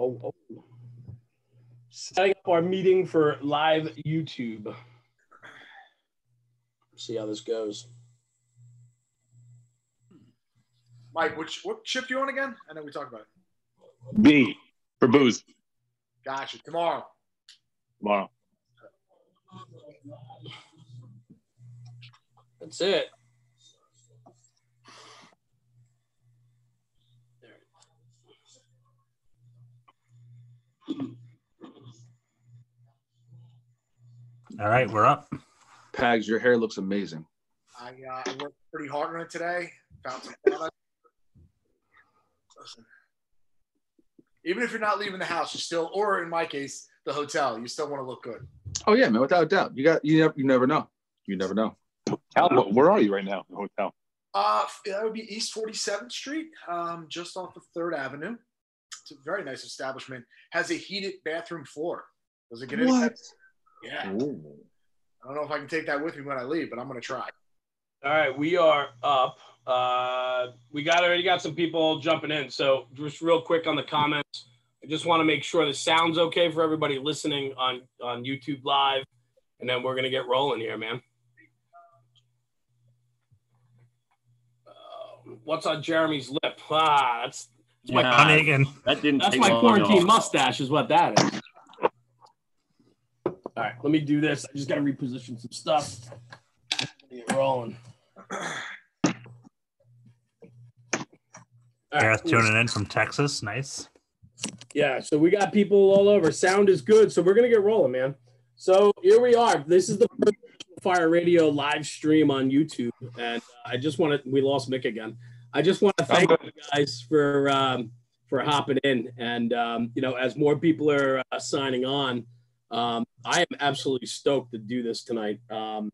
Oh, oh. Setting up our meeting for live YouTube. See how this goes. Mike, which what shift you on again? I know we talked about it. B for booze Gotcha. Tomorrow. tomorrow. That's it. All right, we're up. Pags, your hair looks amazing. I uh, worked pretty hard on it today. Found some product. Listen, even if you're not leaving the house, you still, or in my case, the hotel, you still want to look good. Oh yeah, man, without a doubt. You got you never you never know. You never know. Albert, where are you right now? The hotel. Uh, that would be East 47th Street, um, just off of Third Avenue. It's a very nice establishment. Has a heated bathroom floor. Does it get any better? Yeah. I don't know if I can take that with me when I leave, but I'm gonna try. All right, we are up. Uh, we got already got some people jumping in. So just real quick on the comments, I just want to make sure the sound's okay for everybody listening on on YouTube Live, and then we're gonna get rolling here, man. Uh, what's on Jeremy's lip? Ah, that's that's my, Yeah, Megan. That didn't that's take my long quarantine mustache, is what that is. All right, let me do this. I just got to reposition some stuff. Get rolling. All right, Gareth tuning in from Texas. Nice. Yeah, so we got people all over. Sound is good, so we're gonna get rolling, man. So here we are. This is the first Fire Radio live stream on YouTube, and uh, I just want to. We lost Mick again. I just want to thank you guys for um, for hopping in, and um, you know, as more people are uh, signing on, um, I am absolutely stoked to do this tonight. Um,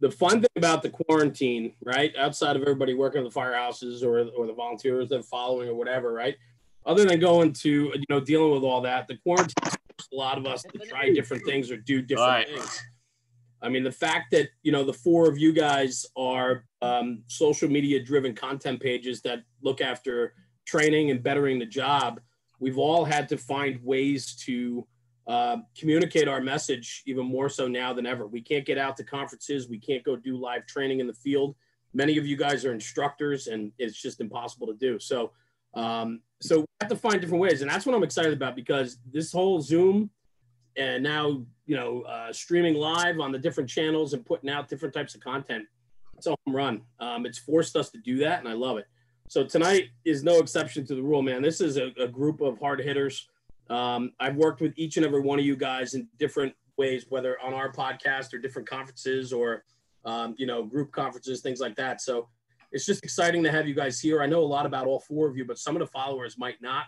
the fun thing about the quarantine, right? Outside of everybody working at the firehouses or or the volunteers that are following or whatever, right? other than going to you know dealing with all that the quarantine a lot of us to try different things or do different Right. things i mean the fact that you know the four of you guys are um, social media driven content pages that look after training and bettering the job we've all had to find ways to uh, communicate our message even more so now than ever we can't get out to conferences we can't go do live training in the field many of you guys are instructors and it's just impossible to do so um, so we have to find different ways, and that's what I'm excited about because this whole Zoom and now you know uh, streaming live on the different channels and putting out different types of content. It's a home run. Um, it's forced us to do that, and I love it. So tonight is no exception to the rule, man. This is a, a group of hard hitters. Um, I've worked with each and every one of you guys in different ways, whether on our podcast or different conferences or um, you know group conferences, things like that. So it's just exciting to have you guys here. I know a lot about all four of you, but some of the followers might not.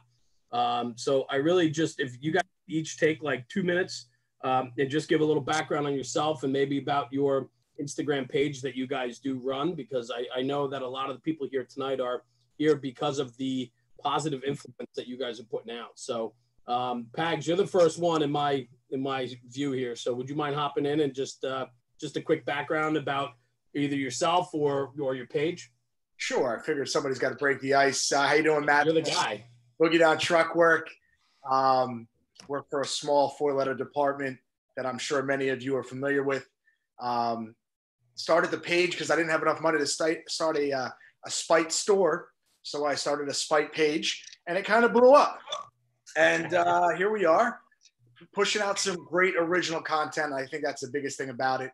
Um, so I really just, if you guys each take like two minutes um, and just give a little background on yourself and maybe about your Instagram page that you guys do run, because I, I know that a lot of the people here tonight are here because of the positive influence that you guys are putting out. So um, Pags, you're the first one in my in my view here. So would you mind hopping in and just uh, just a quick background about either yourself or or your page? Sure. I figured somebody's got to break the ice. Uh, how you doing, Matt? You're the guy. Boogie Down Truck Work. Um, work for a small four-letter department that I'm sure many of you are familiar with. Um, started the page because I didn't have enough money to start, start a, uh, a spite store. So I started a spite page and it kind of blew up. And uh, here we are pushing out some great original content. I think that's the biggest thing about it.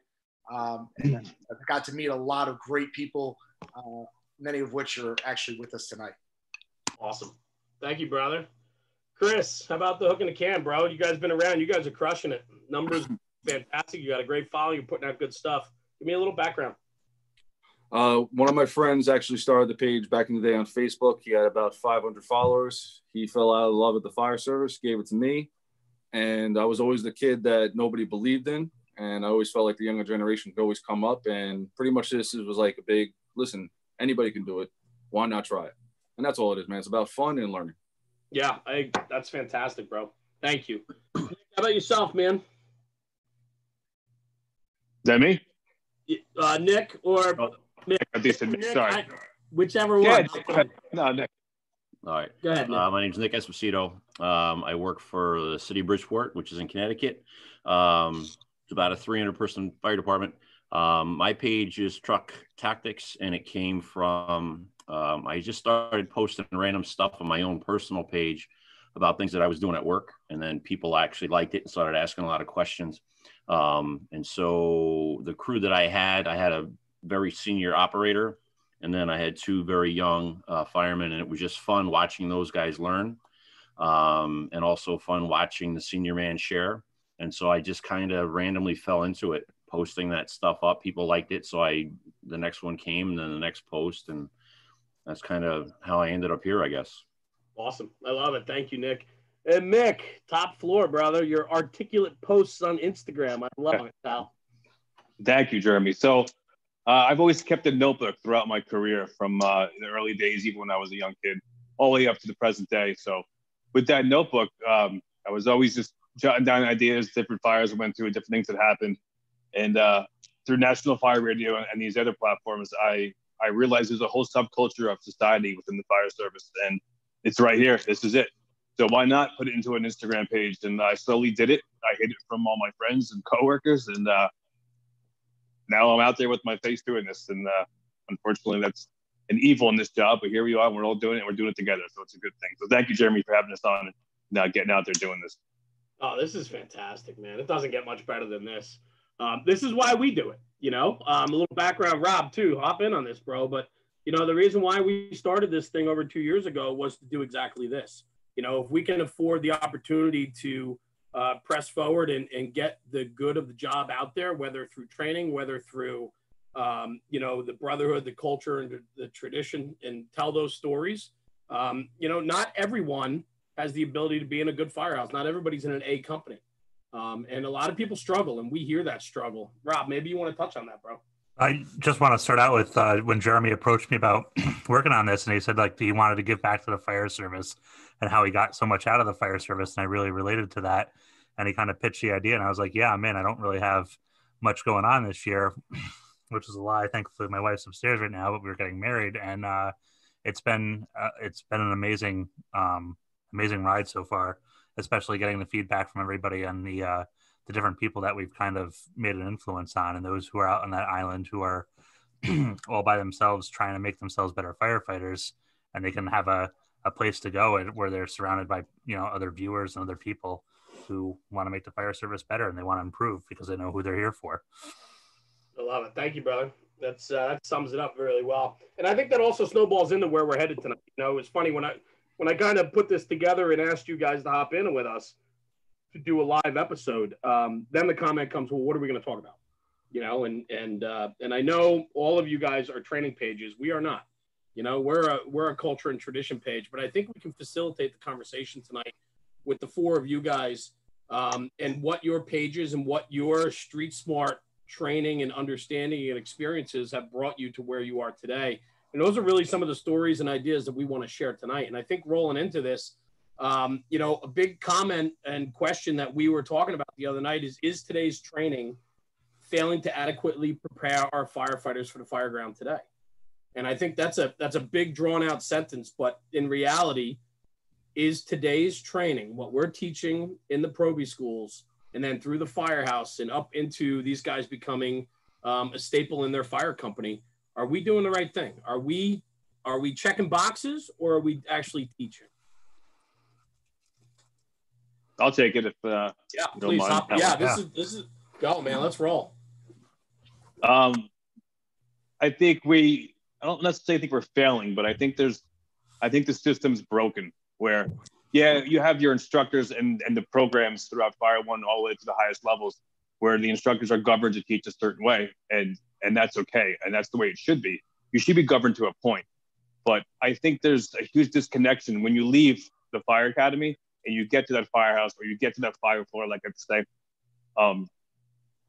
Um, and I've got to meet a lot of great people, uh, many of which are actually with us tonight. Awesome. Thank you, brother. Chris, how about the hook in the can, bro? You guys been around. You guys are crushing it. Numbers fantastic. You got a great following. You're putting out good stuff. Give me a little background. Uh, one of my friends actually started the page back in the day on Facebook. He had about 500 followers. He fell out of love with the fire service, gave it to me, and I was always the kid that nobody believed in. And I always felt like the younger generation could always come up, and pretty much this was like a big listen. Anybody can do it. Why not try it? And that's all it is, man. It's about fun and learning. Yeah, I, that's fantastic, bro. Thank you. How about yourself, man? Is that me? Uh, Nick or Oh, Nick? I think it's Nick. Nick, Sorry. I- whichever Yeah, one. no, Nick. All right. Go ahead. Nick. Uh, my name's Nick Esposito. Um, I work for the city of Bridgeport, which is in Connecticut. Um, it's about a 300 person fire department. Um, my page is Truck Tactics, and it came from um, I just started posting random stuff on my own personal page about things that I was doing at work, and then people actually liked it and started asking a lot of questions. Um, and so the crew that I had, I had a very senior operator, and then I had two very young uh, firemen, and it was just fun watching those guys learn, um, and also fun watching the senior man share. And so I just kind of randomly fell into it, posting that stuff up. People liked it, so I the next one came, and then the next post, and that's kind of how I ended up here, I guess. Awesome. I love it. Thank you, Nick. And Mick, top floor, brother. Your articulate posts on Instagram. I love it, pal. Thank you, Jeremy. So uh, I've always kept a notebook throughout my career from uh, the early days, even when I was a young kid, all the way up to the present day. So with that notebook, um, I was always just jotting down ideas, different fires I went through, different things that happened. And uh, through National Fire Radio and these other platforms, I, I realized there's a whole subculture of society within the fire service. And it's right here. This is it. So why not put it into an Instagram page? And I slowly did it. I hid it from all my friends and coworkers, and uh, now I'm out there with my face doing this. And uh, unfortunately, that's an evil in this job. But here we are. We're all doing it. We're doing it together. So it's a good thing. So thank you, Jeremy, for having us on and now getting out there doing this. Oh, this is fantastic, man. It doesn't get much better than this. Um, this is why we do it. You know, um, a little background, Rob, too. Hop in on this, bro. But you know, the reason why we started this thing over two years ago was to do exactly this. You know, if we can afford the opportunity to uh, press forward and, and get the good of the job out there, whether through training, whether through, um, you know, the brotherhood, the culture, and the, tradition, and tell those stories. Um, you know, not everyone has the ability to be in a good firehouse. Not everybody's in an A company. Um, and a lot of people struggle, and we hear that struggle. Rob, maybe you want to touch on that, bro. I just want to start out with uh, when Jeremy approached me about working on this, and he said like he wanted to give back to the fire service and how he got so much out of the fire service, and I really related to that. And he kind of pitched the idea, and I was like, "Yeah, man, I don't really have much going on this year," which is a lie. Thankfully, my wife's upstairs right now, but we were getting married, and uh, it's been uh, it's been an amazing um, amazing ride so far, especially getting the feedback from everybody and the uh, the different people that we've kind of made an influence on and those who are out on that island who are all by themselves trying to make themselves better firefighters and they can have a, a place to go and where they're surrounded by you know other viewers and other people who want to make the fire service better and they want to improve because they know who they're here for i love it thank you brother that's uh, that sums it up really well and i think that also snowballs into where we're headed tonight you know it's funny when i when i kind of put this together and asked you guys to hop in with us to do a live episode, um, then the comment comes, well, what are we going to talk about? You know, and and uh, and I know all of you guys are training pages. We are not. You know, we're a we're a culture and tradition page, but I think we can facilitate the conversation tonight with the four of you guys um, and what your pages and what your street smart training and understanding and experiences have brought you to where you are today. And those are really some of the stories and ideas that we want to share tonight. And I think rolling into this, um, you know, a big comment and question that we were talking about the other night is Is today's training failing to adequately prepare our firefighters for the fire ground today? And I think that's a that's a big drawn out sentence, but in reality, is today's training what we're teaching in the Proby schools and then through the firehouse and up into these guys becoming um, a staple in their fire company? Are we doing the right thing? Are we are we checking boxes or are we actually teaching? I'll take it if uh, yeah, please. Hop, yeah, this yeah. is this is go, man. Let's roll. Um, I think we. I don't necessarily think we're failing, but I think there's. I think the system's broken. Where, yeah, you have your instructors and and the programs throughout Fire One all the way to the highest levels, where the instructors are governed to teach a certain way, and and that's okay, and that's the way it should be. You should be governed to a point, but I think there's a huge disconnection when you leave the fire academy and you get to that firehouse or you get to that fire floor, like I say, um,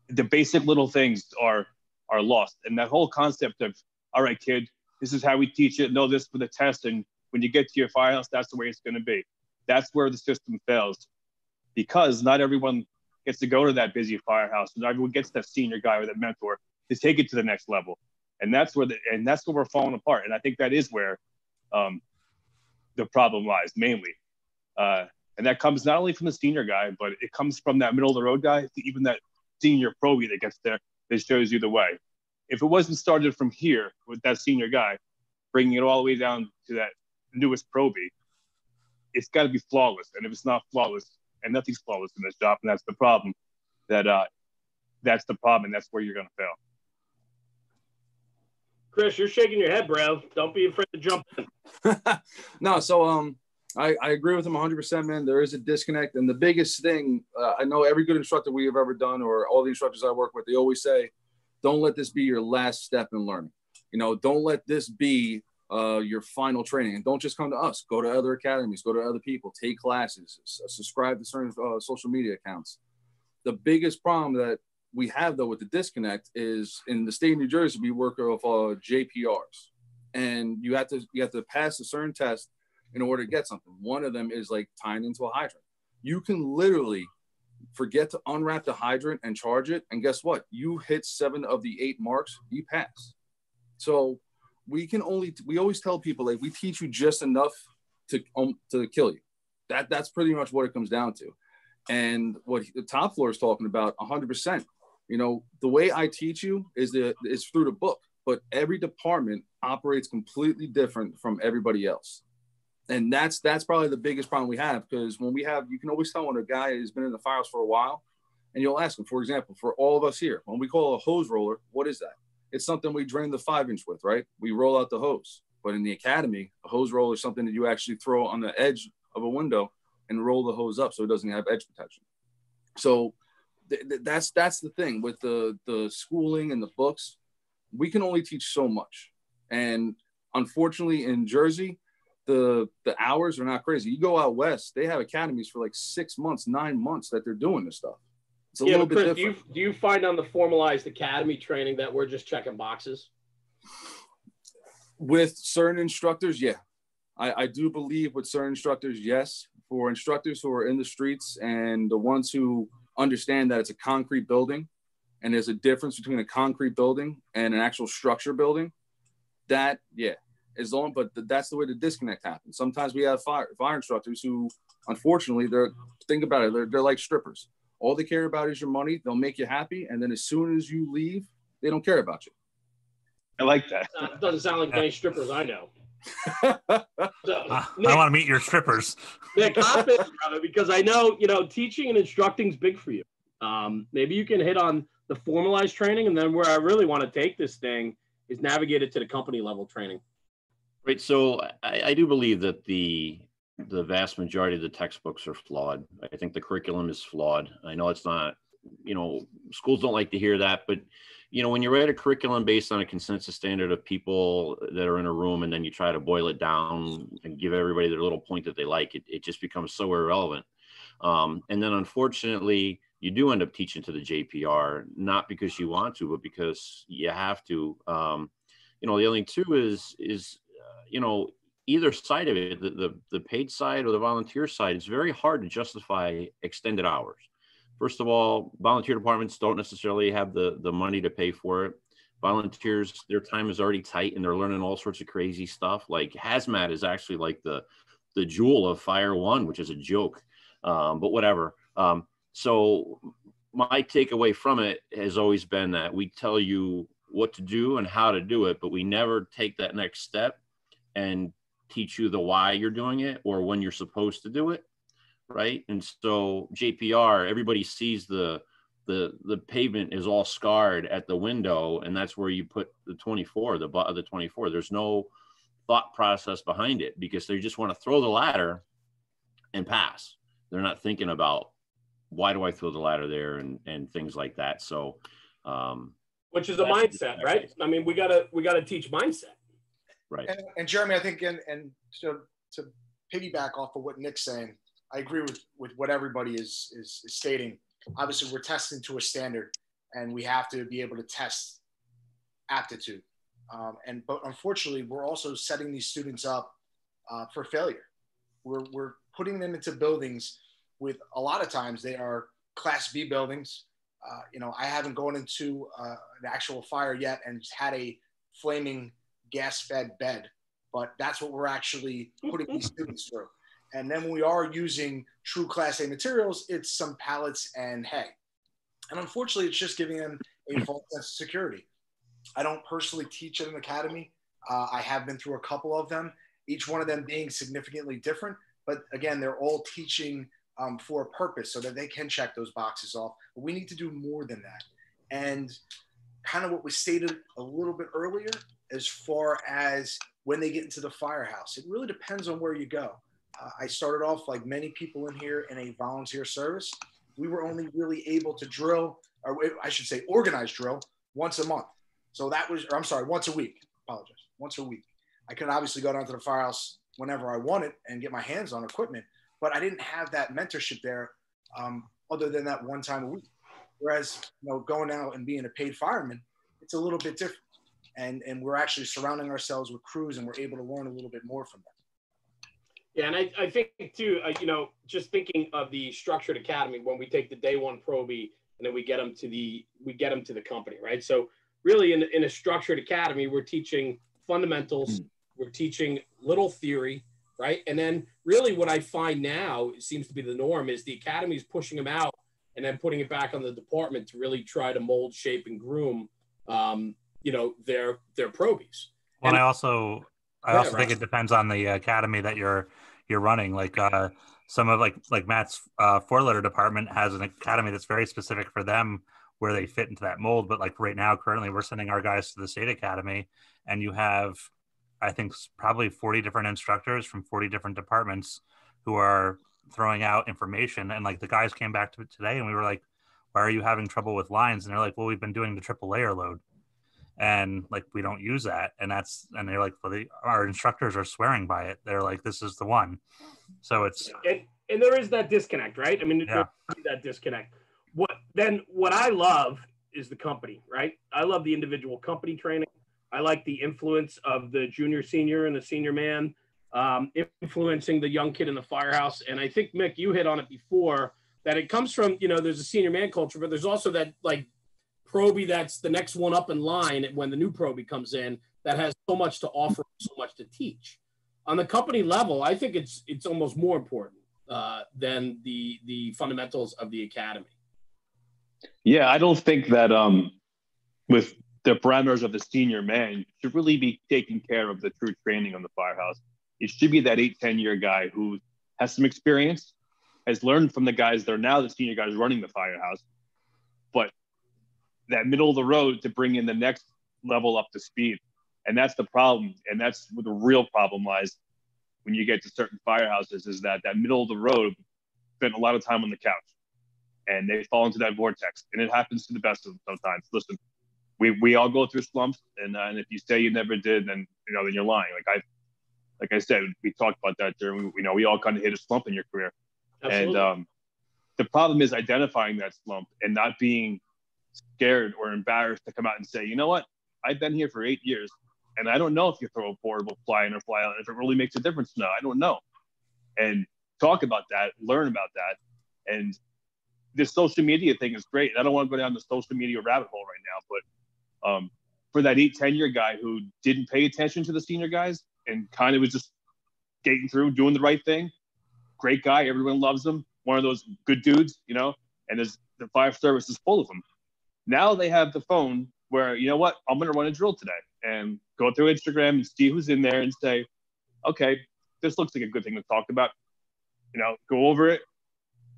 the basic little things are are lost. And that whole concept of, all right, kid, this is how we teach it. Know this for the test, and when you get to your firehouse, that's the way it's going to be. That's where the system fails, because not everyone gets to go to that busy firehouse. Not everyone gets that senior guy or that mentor to take it to the next level. And that's where the and that's where we're falling apart. And I think that is where um, the problem lies mainly. Uh, and that comes not only from the senior guy, but it comes from that middle of the road guy to even that senior probie that gets there that shows you the way. If it wasn't started from here with that senior guy, bringing it all the way down to that newest probie, it's got to be flawless. And if it's not flawless, and nothing's flawless in this job, and that's the problem, that uh, that's the problem, and that's where you're going to fail. Chris, you're shaking your head, bro. Don't be afraid to jump in. no, so um, I, I agree with him 100%, man. There is a disconnect. And the biggest thing, uh, I know every good instructor we have ever done, or all the instructors I work with, they always say, don't let this be your last step in learning. You know, don't let this be uh, your final training. And don't just come to us. Go to other academies, go to other people, take classes, subscribe to certain uh, social media accounts. The biggest problem that we have, though, with the disconnect is in the state of New Jersey, we work with uh, JPRs. And you have to you have to pass a certain test in order to get something. One of them is like tying into a hydrant. You can literally forget to unwrap the hydrant and charge it. And guess what? You hit seven of the eight marks, you pass. So we can only, we always tell people like we teach you just enough to, um, to kill you. That, that's pretty much what it comes down to. And what the top floor is talking about 100%. You know, the way I teach you is the is through the book, but every department operates completely different from everybody else and that's that's probably the biggest problem we have because when we have you can always tell when a guy has been in the files for a while and you'll ask him for example for all of us here when we call a hose roller what is that? It's something we drain the five inch with right? We roll out the hose. But in the academy a hose roller is something that you actually throw on the edge of a window and roll the hose up so it doesn't have edge protection. So th- th- that's that's the thing with the the schooling and the books. We can only teach so much. And unfortunately in jersey the the hours are not crazy. You go out west, they have academies for like six months, nine months that they're doing this stuff. It's a yeah, little bit Chris, different. Do you, do you find on the formalized academy training that we're just checking boxes? With certain instructors, yeah. I, I do believe with certain instructors, yes. For instructors who are in the streets and the ones who understand that it's a concrete building and there's a difference between a concrete building and an actual structure building, that, yeah, is on, but that's the way the disconnect happens. Sometimes we have fire, fire instructors who, unfortunately, they're think about it, they're, they're like strippers. All they care about is your money. They'll make you happy, and then as soon as you leave, they don't care about you. I like that. Uh, doesn't sound like many strippers I know. so, uh, Nick, I want to meet your strippers. Nick, hop in, brother, because I know you know teaching and instructing is big for you. Um, maybe you can hit on the formalized training, and then where I really want to take this thing is navigate it to the company level training. Right. So I, I do believe that the the vast majority of the textbooks are flawed. I think the curriculum is flawed. I know it's not, you know, schools don't like to hear that, but you know, when you write a curriculum based on a consensus standard of people that are in a room and then you try to boil it down and give everybody their little point that they like, it, it just becomes so irrelevant. Um, and then unfortunately, you do end up teaching to the JPR, not because you want to, but because you have to. Um, you know, the only two is is you know, either side of it, the, the, the paid side or the volunteer side, it's very hard to justify extended hours. First of all, volunteer departments don't necessarily have the, the money to pay for it. Volunteers, their time is already tight and they're learning all sorts of crazy stuff. Like hazmat is actually like the the jewel of Fire One, which is a joke, um, but whatever. Um, so my takeaway from it has always been that we tell you what to do and how to do it, but we never take that next step and teach you the why you're doing it or when you're supposed to do it right? And so jpr everybody sees the the the pavement is all scarred at the window and that's where you put the 24 the butt of the 24 there's no thought process behind it because they just want to throw the ladder and pass. They're not thinking about why do i throw the ladder there? and and things like that. So um which is a mindset right? I mean we gotta we gotta teach mindset Right. And, and Jeremy, I think, and, and to, to piggyback off of what Nick's saying, I agree with, with what everybody is, is, is stating. Obviously, we're testing to a standard and we have to be able to test aptitude. Um, and but unfortunately, we're also setting these students up uh, for failure. We're, we're putting them into buildings with a lot of times they are class B buildings. Uh, you know, I haven't gone into uh, an actual fire yet and had a flaming gas fed bed but that's what we're actually putting these students through. And then when we are using true Class A materials, it's some pallets and hay. And unfortunately, it's just giving them a false sense of security. I don't personally teach at an academy. Uh, I have been through a couple of them, each one of them being significantly different. But again, they're all teaching um, for a purpose so that they can check those boxes off. But we need to do more than that. And kind of what was stated a little bit earlier, as far as when they get into the firehouse, it really depends on where you go. Uh, I started off like many people in here in a volunteer service. We were only really able to drill, or I should say, organize drill once a month. So that was, or I'm sorry, once a week. Apologize, once a week. I could obviously go down to the firehouse whenever I wanted and get my hands on equipment, but I didn't have that mentorship there, um, other than that one time a week. Whereas, you know, going out and being a paid fireman, it's a little bit different, and and we're actually surrounding ourselves with crews, and we're able to learn a little bit more from them. Yeah, and I, I think too, uh, you know, just thinking of the structured academy when we take the day one probie and then we get them to the we get them to the company, right? So really, in in a structured academy, we're teaching fundamentals, mm. we're teaching little theory, right? And then really, what I find now seems to be the norm is the academy is pushing them out and then putting it back on the department to really try to mold, shape, and groom, um, you know, their their probies. Well, and I also I also think it depends on the academy that you're you're running. Like uh, some of like like Matt's uh, four letter department has an academy that's very specific for them where they fit into that mold. But like right now, currently, we're sending our guys to the state academy, and you have, I think, probably forty different instructors from forty different departments who are throwing out information. And like the guys came back to it today, and we were like, "Why are you having trouble with lines?" And they're like, "Well, we've been doing the triple layer load." And like we don't use that and that's and they're like well, the, our instructors are swearing by it. They're like this is the one. So it's and, and there is that disconnect right? I mean yeah. that disconnect. What then what i love is the company right? I love the individual company training. I like the influence of the junior senior and the senior man um, influencing the young kid in the firehouse and i think mick you hit on it before that it comes from you know there's a senior man culture but there's also that like Proby that's the next one up in line when the new Proby comes in that has so much to offer, so much to teach. On the company level, I think it's it's almost more important uh, than the the fundamentals of the academy. Yeah, I don't think that um, with the parameters of the senior man should really be taking care of the true training on the firehouse. It should be that eight, 10 year guy who has some experience, has learned from the guys that are now the senior guys running the firehouse, but that middle of the road to bring in the next level up to speed. And that's the problem. And that's where the real problem lies when you get to certain firehouses is that that middle of the road spent a lot of time on the couch and they fall into that vortex. And it happens to the best of them sometimes. Listen, we, we all go through slumps. And, uh, and if you say you never did, then, you know, then you're lying. Like I, like I said, we talked about that during, you know, we all kind of hit a slump in your career. Absolutely. And um, the problem is identifying that slump and not being scared or embarrassed to come out and say, you know what, I've been here for eight years and I don't know if you throw a will fly in or fly out, if it really makes a difference. No, I don't know. And talk about that, learn about that. And this social media thing is great. I don't want to go down the social media rabbit hole right now, but um, for that eight, 10 year guy who didn't pay attention to the senior guys and kind of was just skating through, doing the right thing, great guy. Everyone loves him. One of those good dudes, you know, and there's the fire service is full of them. Now they have the phone where, you know what, I'm going to run a drill today and go through Instagram and see who's in there and say, okay, this looks like a good thing to talk about. You know, go over it,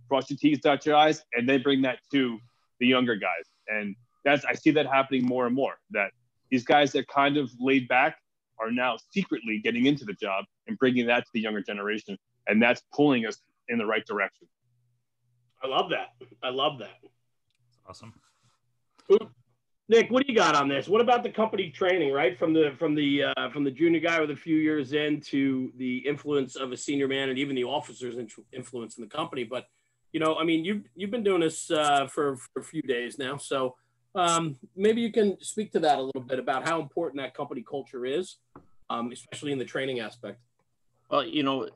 cross your T's, dot your I's, and they bring that to the younger guys. And that's, I see that happening more and more that these guys that kind of laid back are now secretly getting into the job and bringing that to the younger generation. And that's pulling us in the right direction. I love that. I love that. Awesome. Nick, what do you got on this? What about the company training, right? From the from the uh, from the junior guy with a few years in to the influence of a senior man and even the officers' influence in the company. But you know, I mean, you've you've been doing this uh, for, for a few days now, so um, maybe you can speak to that a little bit about how important that company culture is, um, especially in the training aspect. Well, you know,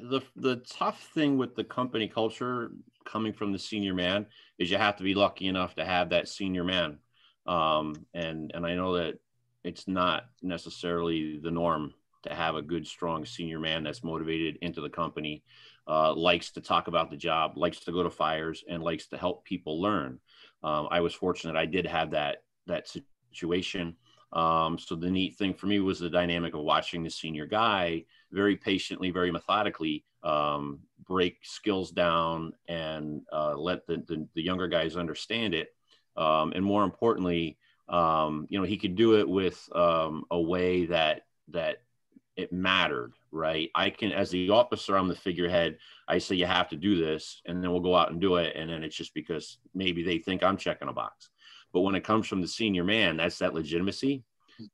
the the tough thing with the company culture coming from the senior man is you have to be lucky enough to have that senior man. Um, and and I know that it's not necessarily the norm to have a good, strong senior man that's motivated into the company, uh, likes to talk about the job, likes to go to fires, and likes to help people learn. Um, I was fortunate; I did have that that situation. Um, so the neat thing for me was the dynamic of watching the senior guy very patiently, very methodically um, break skills down and uh, let the, the, the, younger guys understand it. Um, and more importantly, um, you know, he could do it with um, a way that that it mattered, right? I can, as the officer, I'm the figurehead. I say you have to do this, and then we'll go out and do it, and then it's just because maybe they think I'm checking a box. But when it comes from the senior man, that's that legitimacy.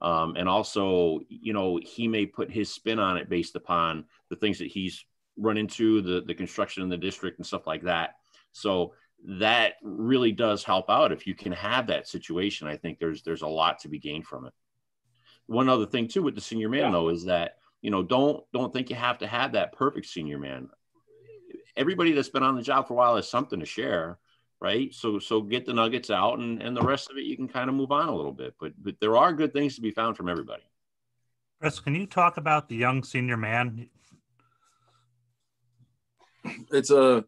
Um, and also, you know, he may put his spin on it based upon the things that he's run into, the the construction in the district and stuff like that. So that really does help out if you can have that situation. I think there's there's a lot to be gained from it. One other thing too with the senior man yeah. though is that you know don't don't think you have to have that perfect senior man. Everybody that's been on the job for a while has something to share right? So so get the nuggets out, and and the rest of it you can kind of move on a little bit. But but there are good things to be found from everybody. Chris, can you talk about the young senior man? It's a uh,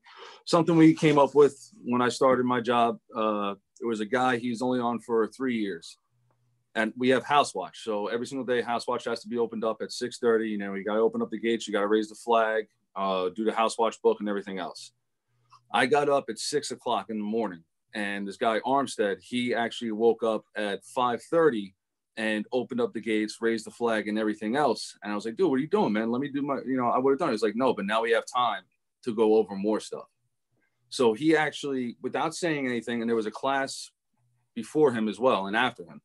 something we came up with when I started my job. Uh, there was a guy he's only on for three years, and we have house watch. So every single day, house watch has to be opened up at six thirty. You know, you got to open up the gates, you got to raise the flag, uh, do the house watch book, and everything else. I got up at six o'clock in the morning, and this guy Armstead, he actually woke up at five thirty and opened up the gates, raised the flag, and everything else. And I was like, dude, what are you doing, man? Let me do my, you know, I would have done. It. He's like, no, but now we have time to go over more stuff. So he actually, without saying anything, and there was a class before him as well and after him,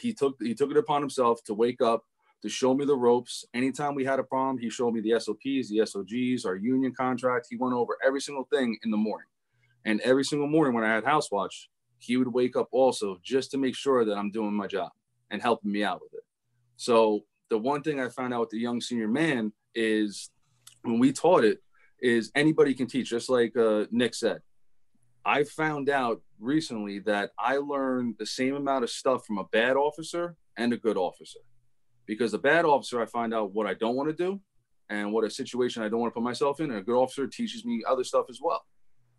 he took he took it upon himself to wake up to show me the ropes. Anytime we had a problem, he showed me the SOPs, the SOGs, our union contract. He went over every single thing in the morning. And every single morning when I had house watch, he would wake up also just to make sure that I'm doing my job and helping me out with it. So the one thing I found out with the young senior man is when we taught it is anybody can teach, just like uh, Nick said. I found out recently that I learned the same amount of stuff from a bad officer and a good officer because a bad officer, I find out what I don't want to do and what a situation I don't want to put myself in. And a good officer teaches me other stuff as well.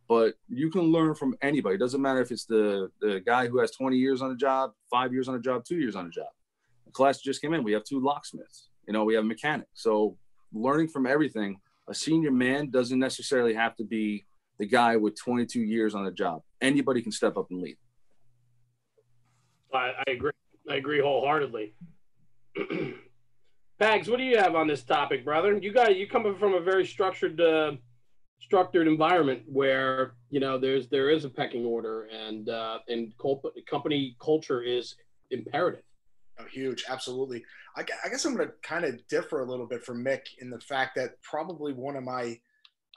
But you can learn from anybody. It doesn't matter if it's the, the guy who has 20 years on a job, five years on a job, two years on a job. The class just came in. We have two locksmiths. You know, we have mechanics. So learning from everything. A senior man doesn't necessarily have to be the guy with 22 years on a job. Anybody can step up and lead. I, I agree. I agree wholeheartedly. Pags, what do you have on this topic, brother? You got you coming from a very structured, uh, structured environment where you know there's there is a pecking order and uh, and company culture is imperative. Oh, huge, absolutely. I, I guess I'm going to kind of differ a little bit from Mick in the fact that probably one of my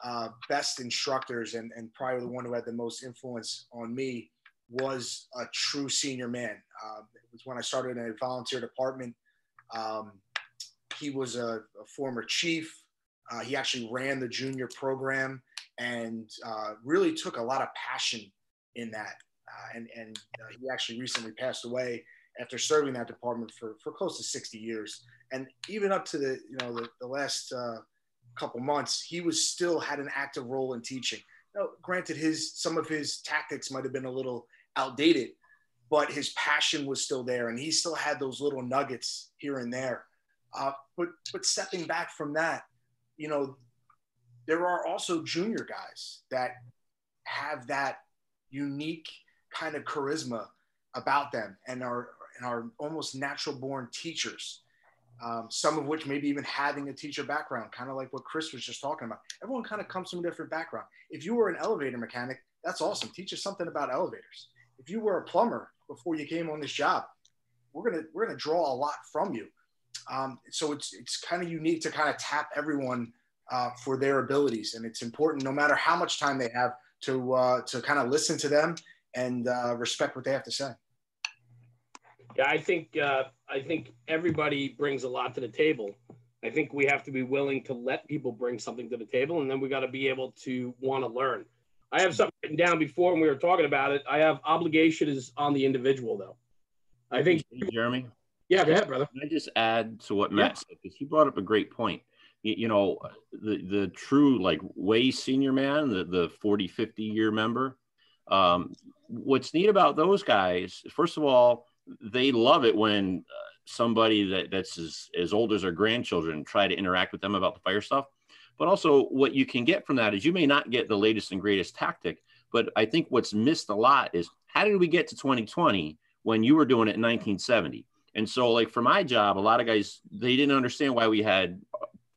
uh, best instructors and, and probably the one who had the most influence on me was a true senior man. Uh, it was when I started in a volunteer department um, he was a, a former chief. Uh, he actually ran the junior program and uh, really took a lot of passion in that. Uh, and and uh, he actually recently passed away after serving that department for, for close to 60 years. And even up to the you know the, the last uh, couple months, he was still had an active role in teaching. Now, granted, his some of his tactics might have been a little outdated, but his passion was still there, and he still had those little nuggets here and there. Uh, but but stepping back from that, you know, there are also junior guys that have that unique kind of charisma about them, and are and are almost natural born teachers. Um, some of which maybe even having a teacher background, kind of like what Chris was just talking about. Everyone kind of comes from a different background. If you were an elevator mechanic, that's awesome. Teach us something about elevators. If you were a plumber, before you came on this job. We're gonna we're gonna draw a lot from you. Um, so it's it's kind of unique to kind of tap everyone uh, for their abilities, and it's important no matter how much time they have to uh, to kind of listen to them and uh, respect what they have to say. Yeah, I think uh, I think everybody brings a lot to the table. I think we have to be willing to let people bring something to the table, and then we got to be able to want to learn. I have something written down before when we were talking about it. I have obligation is on the individual though. I think Jeremy. Yeah, go ahead, brother. Can I just add to what Matt yeah. said? Because he brought up a great point. You, you, know, the, the true like way senior man, the, the 40, 50 year member. Um, what's neat about those guys, first of all, they love it when uh, somebody that, that's as, as old as their grandchildren try to interact with them about the fire stuff. But also, what you can get from that is you may not get the latest and greatest tactic, but I think what's missed a lot is how did we get to 2020 when you were doing it in 1970? And so, like for my job, a lot of guys they didn't understand why we had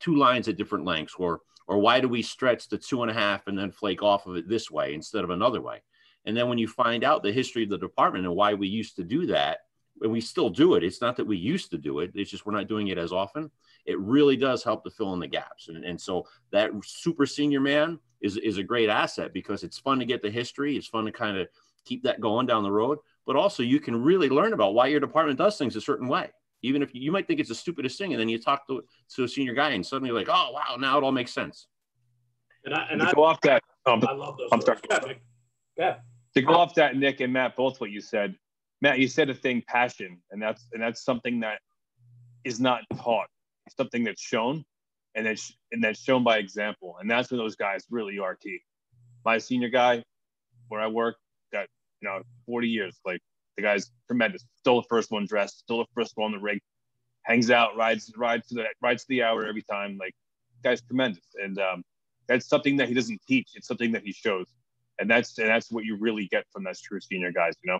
two lines at different lengths, or or why do we stretch the two and a half and then flake off of it this way instead of another way? And then when you find out the history of the department and why we used to do that, and we still do it, it's not that we used to do it; it's just we're not doing it as often. It really does help to fill in the gaps, and, and so that super senior man is is a great asset because it's fun to get the history. It's fun to kind of keep that going down the road but also you can really learn about why your department does things a certain way. Even if you, you might think it's the stupidest thing, and then you talk to, to a senior guy, and suddenly like, oh wow, now it all makes sense. And I, and I go off that. Um, I love those. I'm sorry. Yeah, yeah. To go off that, Nick and Matt, both what you said. Matt, you said a thing, passion, and that's and that's something that is not taught. Something that's shown, and that's and that's shown by example, and that's when those guys really are key. My senior guy, where I work, got you know, 40 years. Like the guy's tremendous. Still the first one dressed, still the first one on the rig, hangs out, rides, rides to the rides to the hour every time. Like guy's tremendous. And um, that's something that he doesn't teach. It's something that he shows. And that's and that's what you really get from those true senior guys, you know.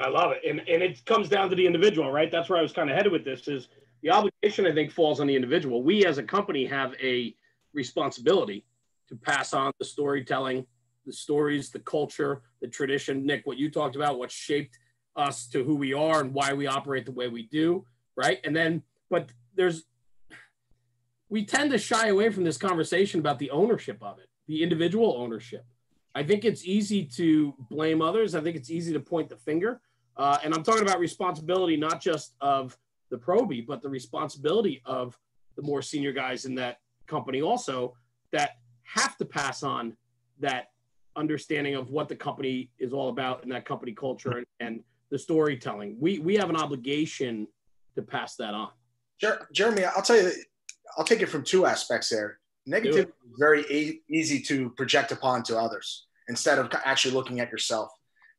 I love it. And and it comes down to the individual, right? That's where I was kind of headed with this is the obligation I think falls on the individual. We as a company have a responsibility to pass on the storytelling the stories, the culture, the tradition. Nick, what you talked about, what shaped us to who we are and why we operate the way we do, right? And then, but there's, we tend to shy away from this conversation about the ownership of it, the individual ownership. I think it's easy to blame others. I think it's easy to point the finger. Uh, and I'm talking about responsibility, not just of the Proby, but the responsibility of the more senior guys in that company also that have to pass on that understanding of what the company is all about and that company culture and, and the storytelling. We we have an obligation to pass that on. Jeremy, I'll tell you, I'll take it from two aspects there. Negative is very a- easy to project upon to others instead of actually looking at yourself.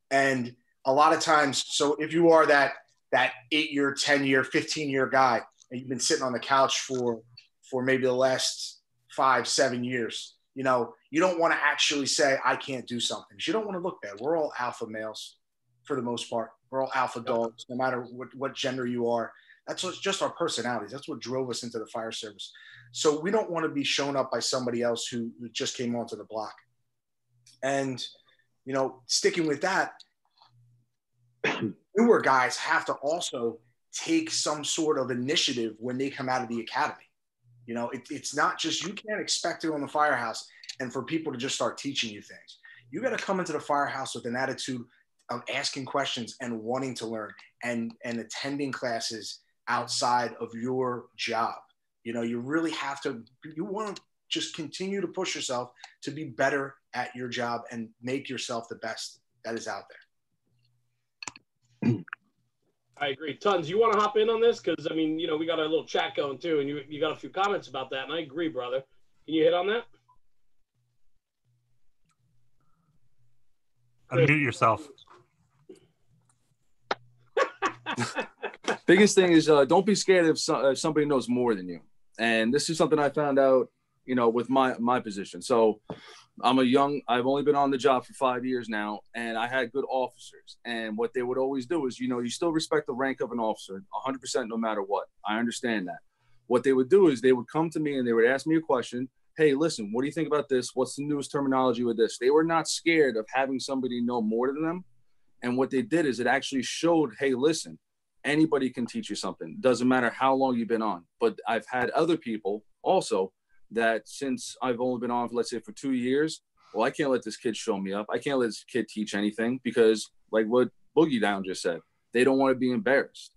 And a lot of times, so if you are that that eight year, ten year, fifteen year guy, and you've been sitting on the couch for for maybe the last five, seven years, you know, you don't want to actually say, I can't do something. You don't want to look bad. We're all alpha males for the most part. We're all alpha dogs, no matter what, what gender you are. That's just our personalities. That's what drove us into the fire service. So we don't want to be shown up by somebody else who, who just came onto the block. And, you know, sticking with that, newer guys have to also take some sort of initiative when they come out of the academy. You know, it, it's not just you can't expect it on the firehouse and for people to just start teaching you things. You got to come into the firehouse with an attitude of asking questions and wanting to learn and and attending classes outside of your job. You know, you really have to you want to just continue to push yourself to be better at your job and make yourself the best that is out there. I agree. Tons. You want to hop in on this? Because I mean, you know, we got a little chat going too, and you you got a few comments about that, and I agree, brother. Can you hit on that? Unmute yourself. Biggest thing is uh, don't be scared if, so, if somebody knows more than you. And this is something I found out, you know, with my my position. So I'm a young, I've only been on the job for five years now, and I had good officers. And what they would always do is, you know, you still respect the rank of an officer 100% no matter what. I understand that. What they would do is they would come to me and they would ask me a question. Hey, listen, what do you think about this? What's the newest terminology with this? They were not scared of having somebody know more than them. And what they did is it actually showed, hey, listen, anybody can teach you something. Doesn't matter how long you've been on. But I've had other people also that since I've only been on, let's say, for two years, well, I can't let this kid show me up. I can't let this kid teach anything because, like what Boogie Down just said, they don't want to be embarrassed.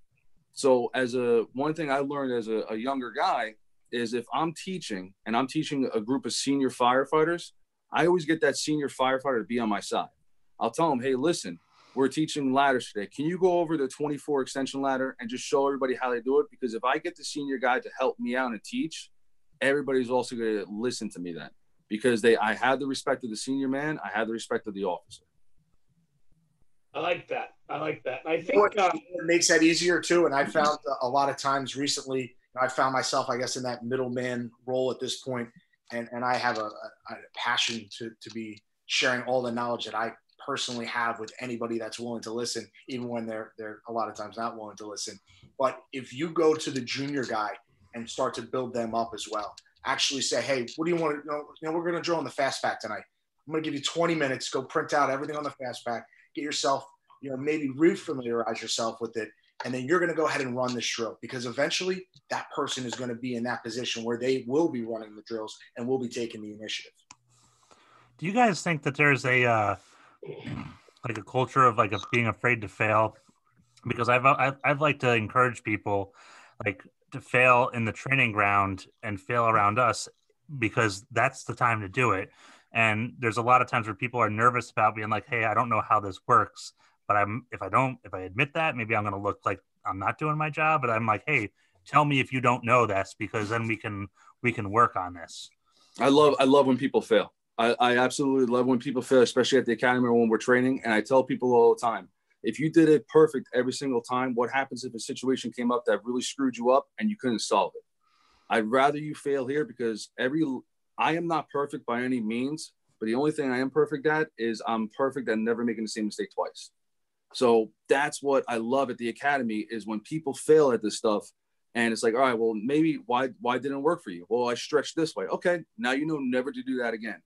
So, as a one thing I learned as a, a younger guy is if I'm teaching and I'm teaching a group of senior firefighters, I always get that senior firefighter to be on my side. I'll tell them, hey, listen, we're teaching ladders today. Can you go over the 24 extension ladder and just show everybody how they do it? Because if I get the senior guy to help me out and teach, everybody's also going to listen to me then because they I had the respect of the senior man, I had the respect of the officer. I like that. I like that. I You know think what um, what makes that easier too. And I found a lot of times recently, I found myself, I guess, in that middleman role at this point, and and I have a, a, a passion to to be sharing all the knowledge that I personally have with anybody that's willing to listen, even when they're they're a lot of times not willing to listen. But if you go to the junior guy and start to build them up as well, actually say, hey, what do you want to you know? You know, we're going to draw on the fast pack tonight. I'm going to give you 20 minutes. Go print out everything on the fast pack. Get yourself, you know, maybe refamiliarize yourself with it, and then you're going to go ahead and run this drill because eventually that person is going to be in that position where they will be running the drills and will be taking the initiative. Do you guys think that there's a uh, like a culture of like of being afraid to fail? Because I've I've, I've to encourage people like to fail in the training ground and fail around us because that's the time to do it. And there's a lot of times where people are nervous about being like, "Hey, I don't know how this works." But I'm if I don't if I admit that, maybe I'm going to look like I'm not doing my job. But I'm like, "Hey, tell me if you don't know this because then we can we can work on this." I love I love when people fail. I, I absolutely love when people fail, especially at the academy or when we're training. And I tell people all the time, if you did it perfect every single time, what happens if a situation came up that really screwed you up and you couldn't solve it? I'd rather you fail here because every I am not perfect by any means, but the only thing I am perfect at is I'm perfect at never making the same mistake twice. So that's what I love at the academy is when people fail at this stuff and it's like, all right, well, maybe why why didn't it work for you? Well, I stretched this way. Okay, now you know never to do that again.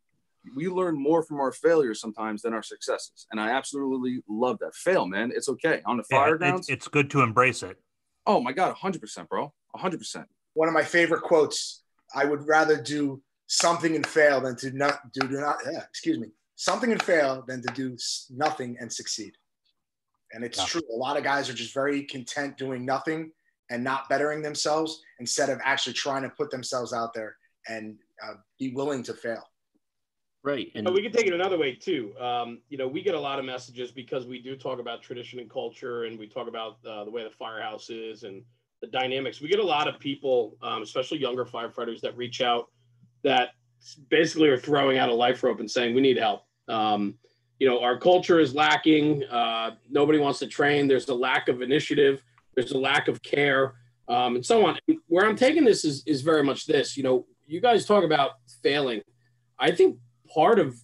We learn more from our failures sometimes than our successes, and I absolutely love that. Fail, man, it's okay. On the Yeah, fire grounds, it's, it's good to embrace it. oh my god, hundred percent, bro, hundred percent. One of my favorite quotes: "I would rather do something and fail than to not do, do not. Yeah, excuse me, something and fail than to do nothing and succeed." And it's Yeah. true. A lot of guys are just very content doing nothing and not bettering themselves instead of actually trying to put themselves out there and uh, be willing to fail. Right. And But we can take it another way too. Um, you know, we get a lot of messages because we do talk about tradition and culture, and we talk about uh, the way the firehouse is and the dynamics. We get a lot of people, um, especially younger firefighters, that reach out that basically are throwing out a life rope and saying, "We need help." Um, you know, our culture is lacking. Uh, nobody wants to train. There's a lack of initiative. There's a lack of care, um, and so on. Where I'm taking this is is very much this. You know, you guys talk about failing. I think part of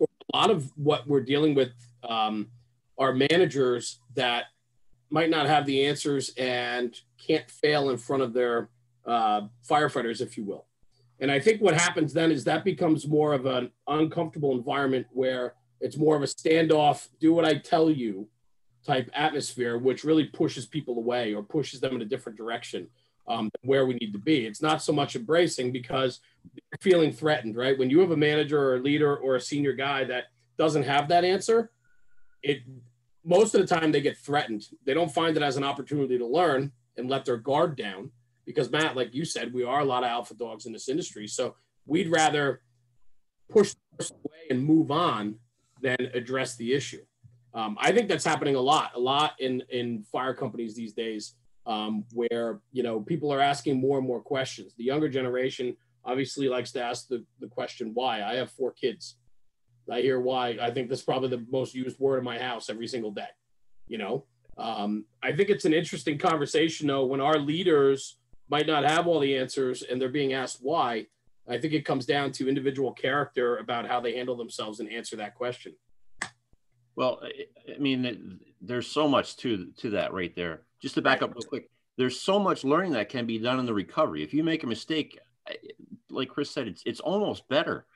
a lot of what we're dealing with um, are managers that might not have the answers and can't fail in front of their uh, firefighters, if you will. And I think what happens then is that becomes more of an uncomfortable environment where it's more of a standoff, do what I tell you type atmosphere, which really pushes people away or pushes them in a different direction um, where we need to be. It's not so much embracing because they're feeling threatened, right? When you have a manager or a leader or a senior guy that doesn't have that answer, it most of the time they get threatened. They don't find it as an opportunity to learn and let their guard down because Matt, like you said, we are a lot of alpha dogs in this industry. So we'd rather push away and move on than address the issue. Um, I think that's happening a lot, a lot in in fire companies these days, um, where you know people are asking more and more questions. The younger generation obviously likes to ask the, the question why. I have four kids. I hear why. I think that's probably the most used word in my house every single day. You know, um, I think it's an interesting conversation though when our leaders might not have all the answers and they're being asked why. I think it comes down to individual character about how they handle themselves and answer that question. Well, I- mean, there's so much to to that right there. Just to back up real quick, there's so much learning that can be done in the recovery. If you make a mistake, like Chris said, it's it's almost better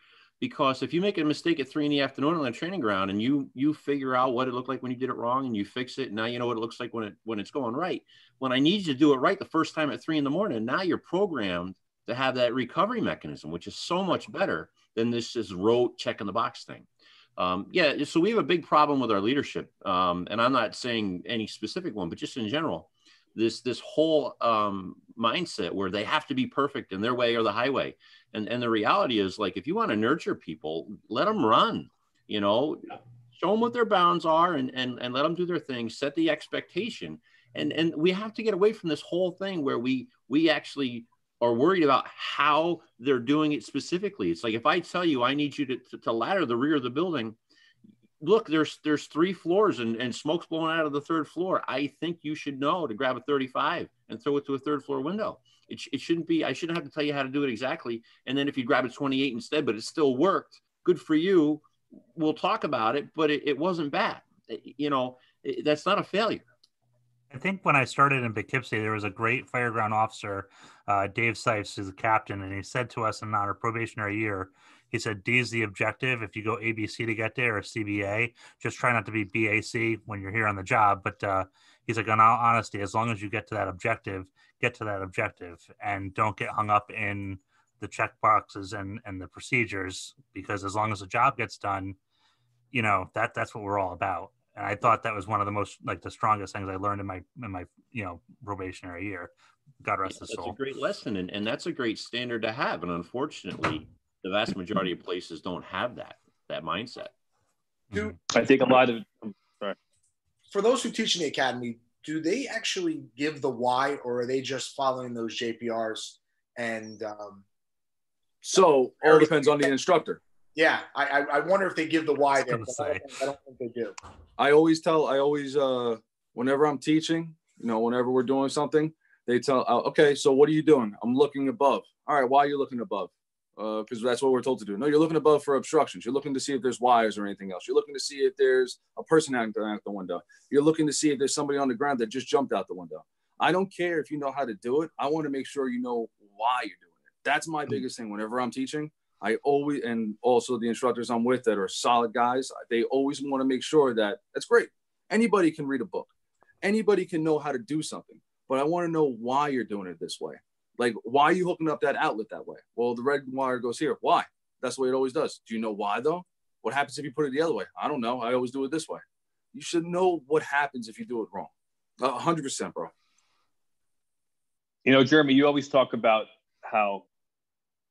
because if you make a mistake at three in the afternoon on a training ground and you you figure out what it looked like when you did it wrong and you fix it, now you know what it looks like when it when it's going right. When I need you to do it right the first time at three in the morning, now you're programmed to have that recovery mechanism, which is so much better than this just rote check in the box thing. Um, yeah, so we have a big problem with our leadership, um, and I'm not saying any specific one, but just in general, this this whole um, mindset where they have to be perfect in their way or the highway, and and the reality is like if you want to nurture people, let them run, you know, show them what their bounds are and, and, and let them do their thing, set the expectation. And, and we have to get away from this whole thing where we, we actually are worried about how they're doing it specifically. It's like, if I tell you, I need you to, to, to ladder the rear of the building, look, there's, there's three floors and, and smoke's blowing out of the third floor. I think you should know to grab a 35 and throw it to a third floor window. It, it shouldn't be, I shouldn't have to tell you how to do it exactly. And then if you grab a 28 instead, but it still worked, good for you. We'll talk about it, but it, it wasn't bad. You know, it, that's not a failure. I think when I started in Poughkeepsie, there was a great fireground officer, uh, Dave Sipes, who's the captain, and he said to us in our probationary year, he said, D is the objective. If you go ABC to get there or CBA, just try not to be BAC when you're here on the job. But uh, he's like, in all honesty, as long as you get to that objective, get to that objective and don't get hung up in the check boxes and, and the procedures because as long as the job gets done, you know, that that's what we're all about. And I thought that was one of the most like the strongest things I learned in my in my you know probationary year. God rest yeah, his soul. That's a great lesson, and, and that's a great standard to have. And unfortunately, the vast majority of places don't have that that mindset. Do, I think a lot of sorry. for those who teach in the academy, do they actually give the why, or are they just following those JPRs? And um, So all depends on the instructor. Yeah, I, I I wonder if they give the why there. but I, don't think, I don't think they do. I always tell, I always, uh, whenever I'm teaching, you know, whenever we're doing something, they tell, uh, okay, so what are you doing? I'm looking above. All right, why are you looking above? Uh, because that's what we're told to do. No, you're looking above for obstructions. You're looking to see if there's wires or anything else. You're looking to see if there's a person out out the window. You're looking to see if there's somebody on the ground that just jumped out the window. I don't care if you know how to do it. I want to make sure you know why you're doing it. That's my biggest thing. Whenever I'm teaching, I always, and also the instructors I'm with that are solid guys, they always want to make sure that that's great. Anybody can read a book, anybody can know how to do something, but I want to know why you're doing it this way. Like, why are you hooking up that outlet that way? Well, the red wire goes here. Why? That's the way it always does. Do you know why though? What happens if you put it the other way? I don't know. I always do it this way. You should know what happens if you do it wrong. Hundred percent, bro. You know, Jeremy, you always talk about how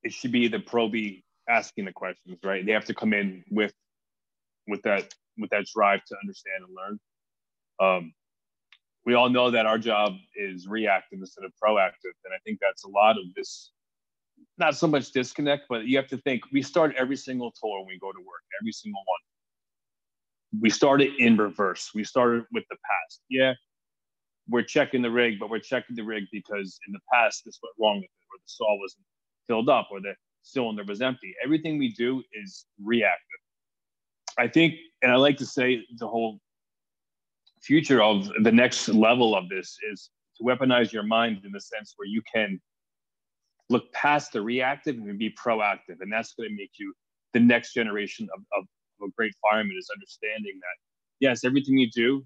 it should be the pro probie asking the questions, right? They have to come in with with that with that drive to understand and learn. Um, we all know that our job is reactive instead of proactive, and I think that's a lot of this. Not so much disconnect, but you have to think. We start every single tour when we go to work, every single one. We started in reverse. We started with the past. Yeah, we're checking the rig, but we're checking the rig because in the past this went wrong with it, or the saw wasn't filled up, or the cylinder was empty. Everything we do is reactive. I think, and I like to say the whole future of the next level of this is to weaponize your mind in the sense where you can look past the reactive and be proactive. And that's going to make you the next generation of, of, of a great fireman is understanding that, yes, everything you do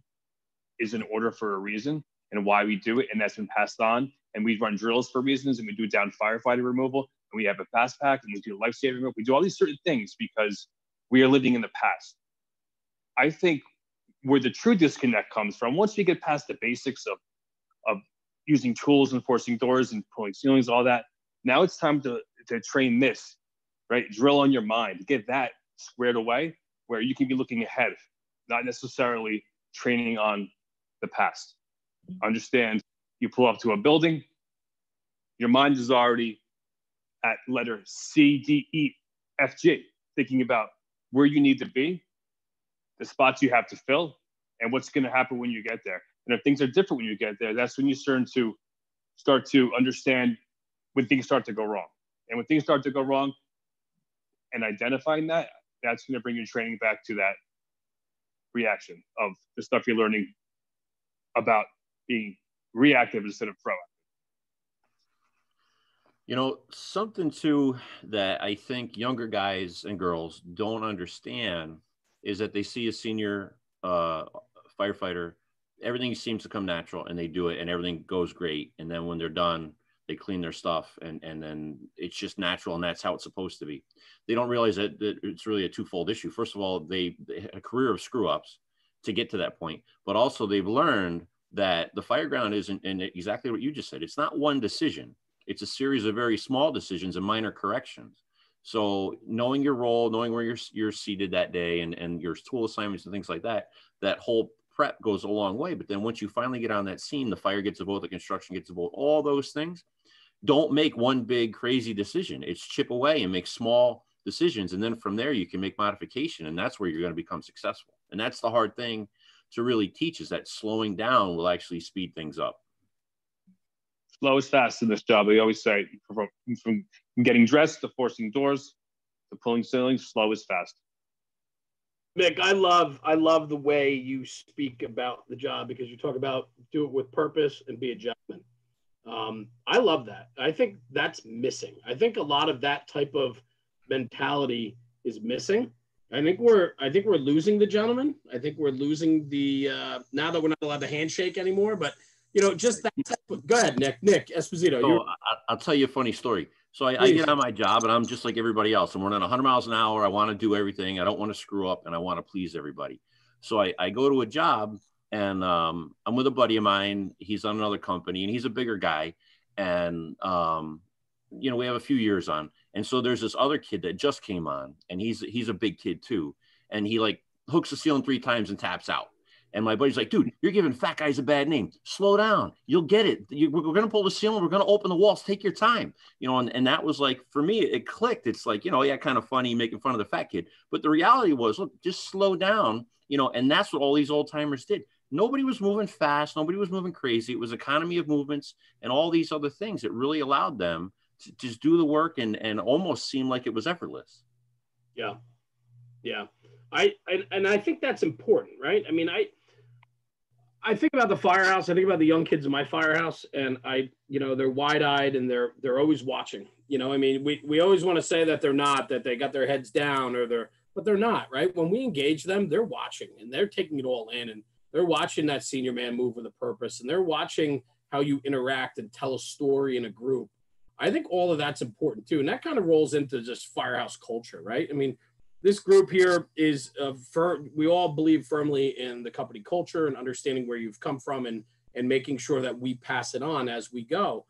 is in order for a reason and why we do it. And that's been passed on. And we run drills for reasons and we do down firefighter removal and we have a fast pack and we do a life saving removal. We do all these certain things because we are living in the past. I think where the true disconnect comes from, once we get past the basics of, of using tools and forcing doors and pulling ceilings, all that, now it's time to, to train this, right? Drill on your mind, get that squared away where you can be looking ahead, not necessarily training on the past. Understand you pull up to a building, your mind is already at letter C, D, E, F, G, thinking about where you need to be, the spots you have to fill, and what's going to happen when you get there. And if things are different when you get there, that's when you start to start to understand when things start to go wrong. And when things start to go wrong, and identifying that, that's going to bring your training back to that reaction of the stuff you're learning about being reactive instead of proactive. You know, something too that I think younger guys and girls don't understand is that they see a senior uh, firefighter, everything seems to come natural and they do it and everything goes great. And then when they're done, they clean their stuff and, and then it's just natural and that's how it's supposed to be. They don't realize that, that it's really a twofold issue. First of all, they, they had a career of screw ups to get to that point, but also they've learned that the fireground isn't and exactly what you just said. It's not one decision. It's a series of very small decisions and minor corrections. So knowing your role, knowing where you're you're seated that day, and and your tool assignments and things like that, that whole prep goes a long way. But then once you finally get on that scene, the fire gets a vote, the construction gets a vote, all those things. Don't make one big crazy decision. It's chip away and make small decisions, and then from there you can make modification, and that's where you're going to become successful. And that's the hard thing to really teach is that slowing down will actually speed things up. Slow is fast in this job. We always say from, from getting dressed to forcing doors to pulling ceilings, slow is fast. Mick, I love I love the way you speak about the job because you talk about do it with purpose and be a gentleman. Um, I love that. I think that's missing. I think a lot of that type of mentality is missing. I think we're I think we're losing the gentleman. I think we're losing the uh, now that we're not allowed to handshake anymore. But you know, just that. Type of, go ahead, Nick. Nick Esposito. So I, will tell you a funny story. So I, I, get on my job and I'm just like everybody else. I'm running 100 miles an hour. I want to do everything. I don't want to screw up and I want to please everybody. So I, I go to a job and um, I'm with a buddy of mine. He's on another company and he's a bigger guy. And, um, you know, we have a few years on. And so there's this other kid that just came on and he's, he's a big kid too. And he like hooks the ceiling three times and taps out. And my buddy's like, dude, you're giving fat guys a bad name. Slow down. You'll get it. You, we're, going to pull the ceiling. We're going to open the walls. Take your time. You know, and, and that was like, for me, it clicked. It's like, you know, yeah, kind of funny making fun of the fat kid. But the reality was, look, just slow down, you know, and that's what all these old timers did. Nobody was moving fast. Nobody was moving crazy. It was economy of movements and all these other things that really allowed them to just do the work and, and almost seem like it was effortless. Yeah. Yeah. I, I and I think that's important, right? I mean, I, I think about the firehouse. I think about the young kids in my firehouse, and I, you know, they're wide-eyed and they're they're always watching. You know, I mean, we we always want to say that they're not, that they got their heads down, or they're, but they're not, right? When we engage them, they're watching and they're taking it all in, and they're watching that senior man move with a purpose, and they're watching how you interact and tell a story in a group. I think all of that's important too, and that kind of rolls into just firehouse culture, right? I mean, this group here is uh, for we all believe firmly in the company culture and understanding where you've come from and and making sure that we pass it on as we go.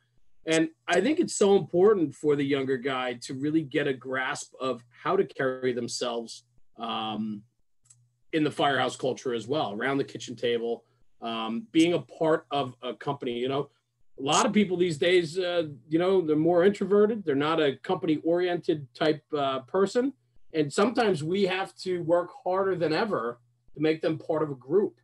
And i think it's so important for the younger guy to really get a grasp of how to carry themselves um, in the firehouse culture as well around the kitchen table um, being a part of a company you know. A lot of people these days uh, you know they're more introverted they're not a company oriented type uh, person and sometimes we have to work harder than ever to make them part of a group.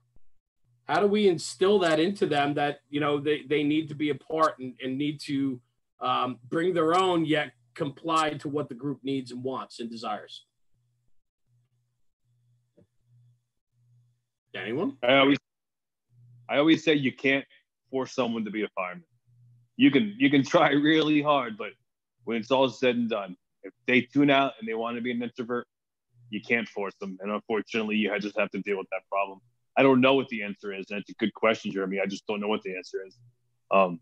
How do we instill that into them that, you know, they, they need to be a part and, and need to um, bring their own, yet comply to what the group needs and wants and desires? Anyone? I always, I always say you can't force someone to be a fireman. You can you can try really hard, but when it's all said and done, if they tune out and they want to be an introvert, you can't force them. And unfortunately, you just have to deal with that problem. I don't know what the answer is. And it's a good question, Jeremy. I just don't know what the answer is. Um,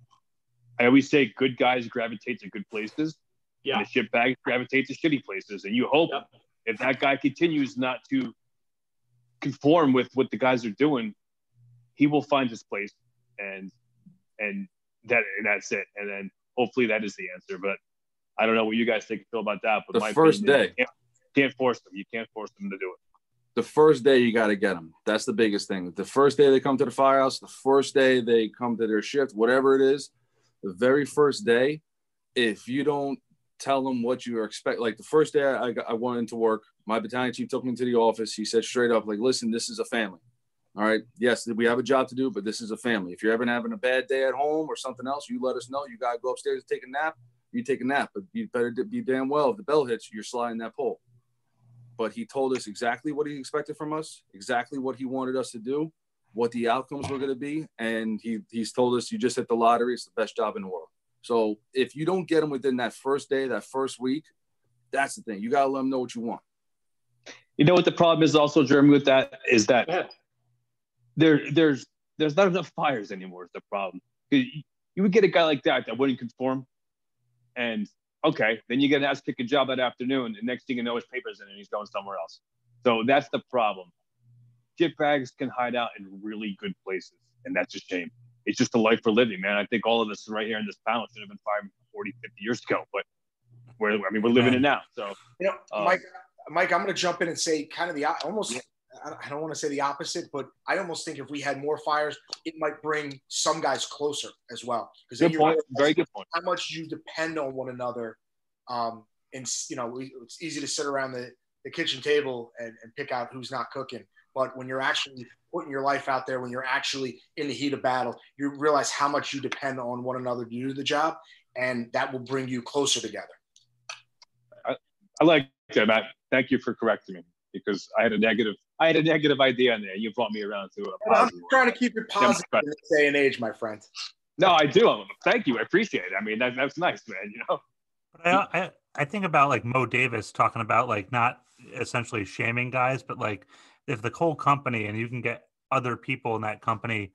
I always say good guys gravitate to good places. Yeah. And the shit bag gravitate to shitty places. And you hope yep. if that guy continues not to conform with what the guys are doing, he will find his place and and that and that's it. And then hopefully that is the answer. But I don't know what you guys think feel about that. But the first opinion, day, you can't, can't, force them. You can't force them to do it. The first day you got to get them. That's the biggest thing. The first day they come to the firehouse, the first day they come to their shift, whatever it is, the very first day, if you don't tell them what you expect, like the first day I, I went into work, my battalion chief took me to the office. He said straight up, like, listen, this is a family. All right. Yes, we have a job to do, but this is a family. If you're ever having a bad day at home or something else, you let us know. You got to go upstairs and take a nap you take a nap, but you better be damn well if the bell hits, you're sliding that pole. But he told us exactly what he expected from us, exactly what he wanted us to do, what the outcomes were going to be, and he he's told us you just hit the lottery. It's the best job in the world. So if you don't get them within that first day, that first week, that's the thing. You got to let them know what you want. You know what the problem is also, Jeremy, with that is that there there's there's not enough fires anymore. Is the problem. You would get a guy like that that wouldn't conform and okay, then you get an ass kicking job that afternoon, and next thing you know, his papers in and he's going somewhere else. So that's the problem. Shit bags can hide out in really good places, and that's a shame. It's just a life for living, man. I think all of us right here in this panel should have been fired 40, 50 years ago, but we're I mean we're living it now. So You know, Um, Mike, Mike, I'm going to jump in and say kind of the almost. I I don't want to say the opposite, but I almost think if we had more fires, it might bring some guys closer as well. Because good point. Very good point. how much you depend on one another. Um, and you know, it's easy to sit around the, the kitchen table and, and pick out who's not cooking. But when you're actually putting your life out there, when you're actually in the heat of battle, you realize how much you depend on one another to do the job, and that will bring you closer together. I like that, Matt. Thank you for correcting me because I had a negative I had a negative idea in there. You brought me around to a And I'm positive. one. trying to keep it positive but- in this day and age, my friend. No, I do. Thank you. I appreciate it. I mean, that, that's nice, man. You know. But I, I I think about like Mo Davis talking about like not essentially shaming guys, but like if the whole company and you can get other people in that company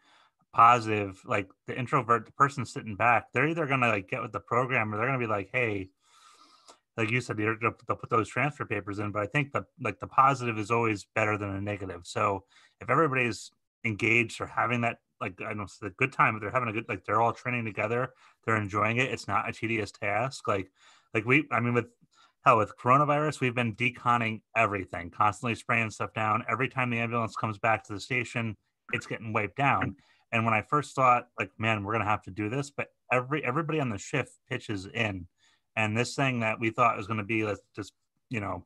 positive, like the introvert, the person sitting back, they're either gonna like get with the program or they're gonna be like, hey, like you said, they'll they'll put those transfer papers in. But I think the like the positive is always better than a negative. So if everybody's engaged or having that like I don't know, a good time, but they're having a good like they're all training together, they're enjoying it. It's not a tedious task. Like like we I mean with hell with coronavirus, we've been deconning everything, constantly spraying stuff down. Every time the ambulance comes back to the station, it's getting wiped down. And when I first thought, like, man, we're gonna have to do this, but every everybody on the shift pitches in, and this thing that we thought was gonna be like this, you know,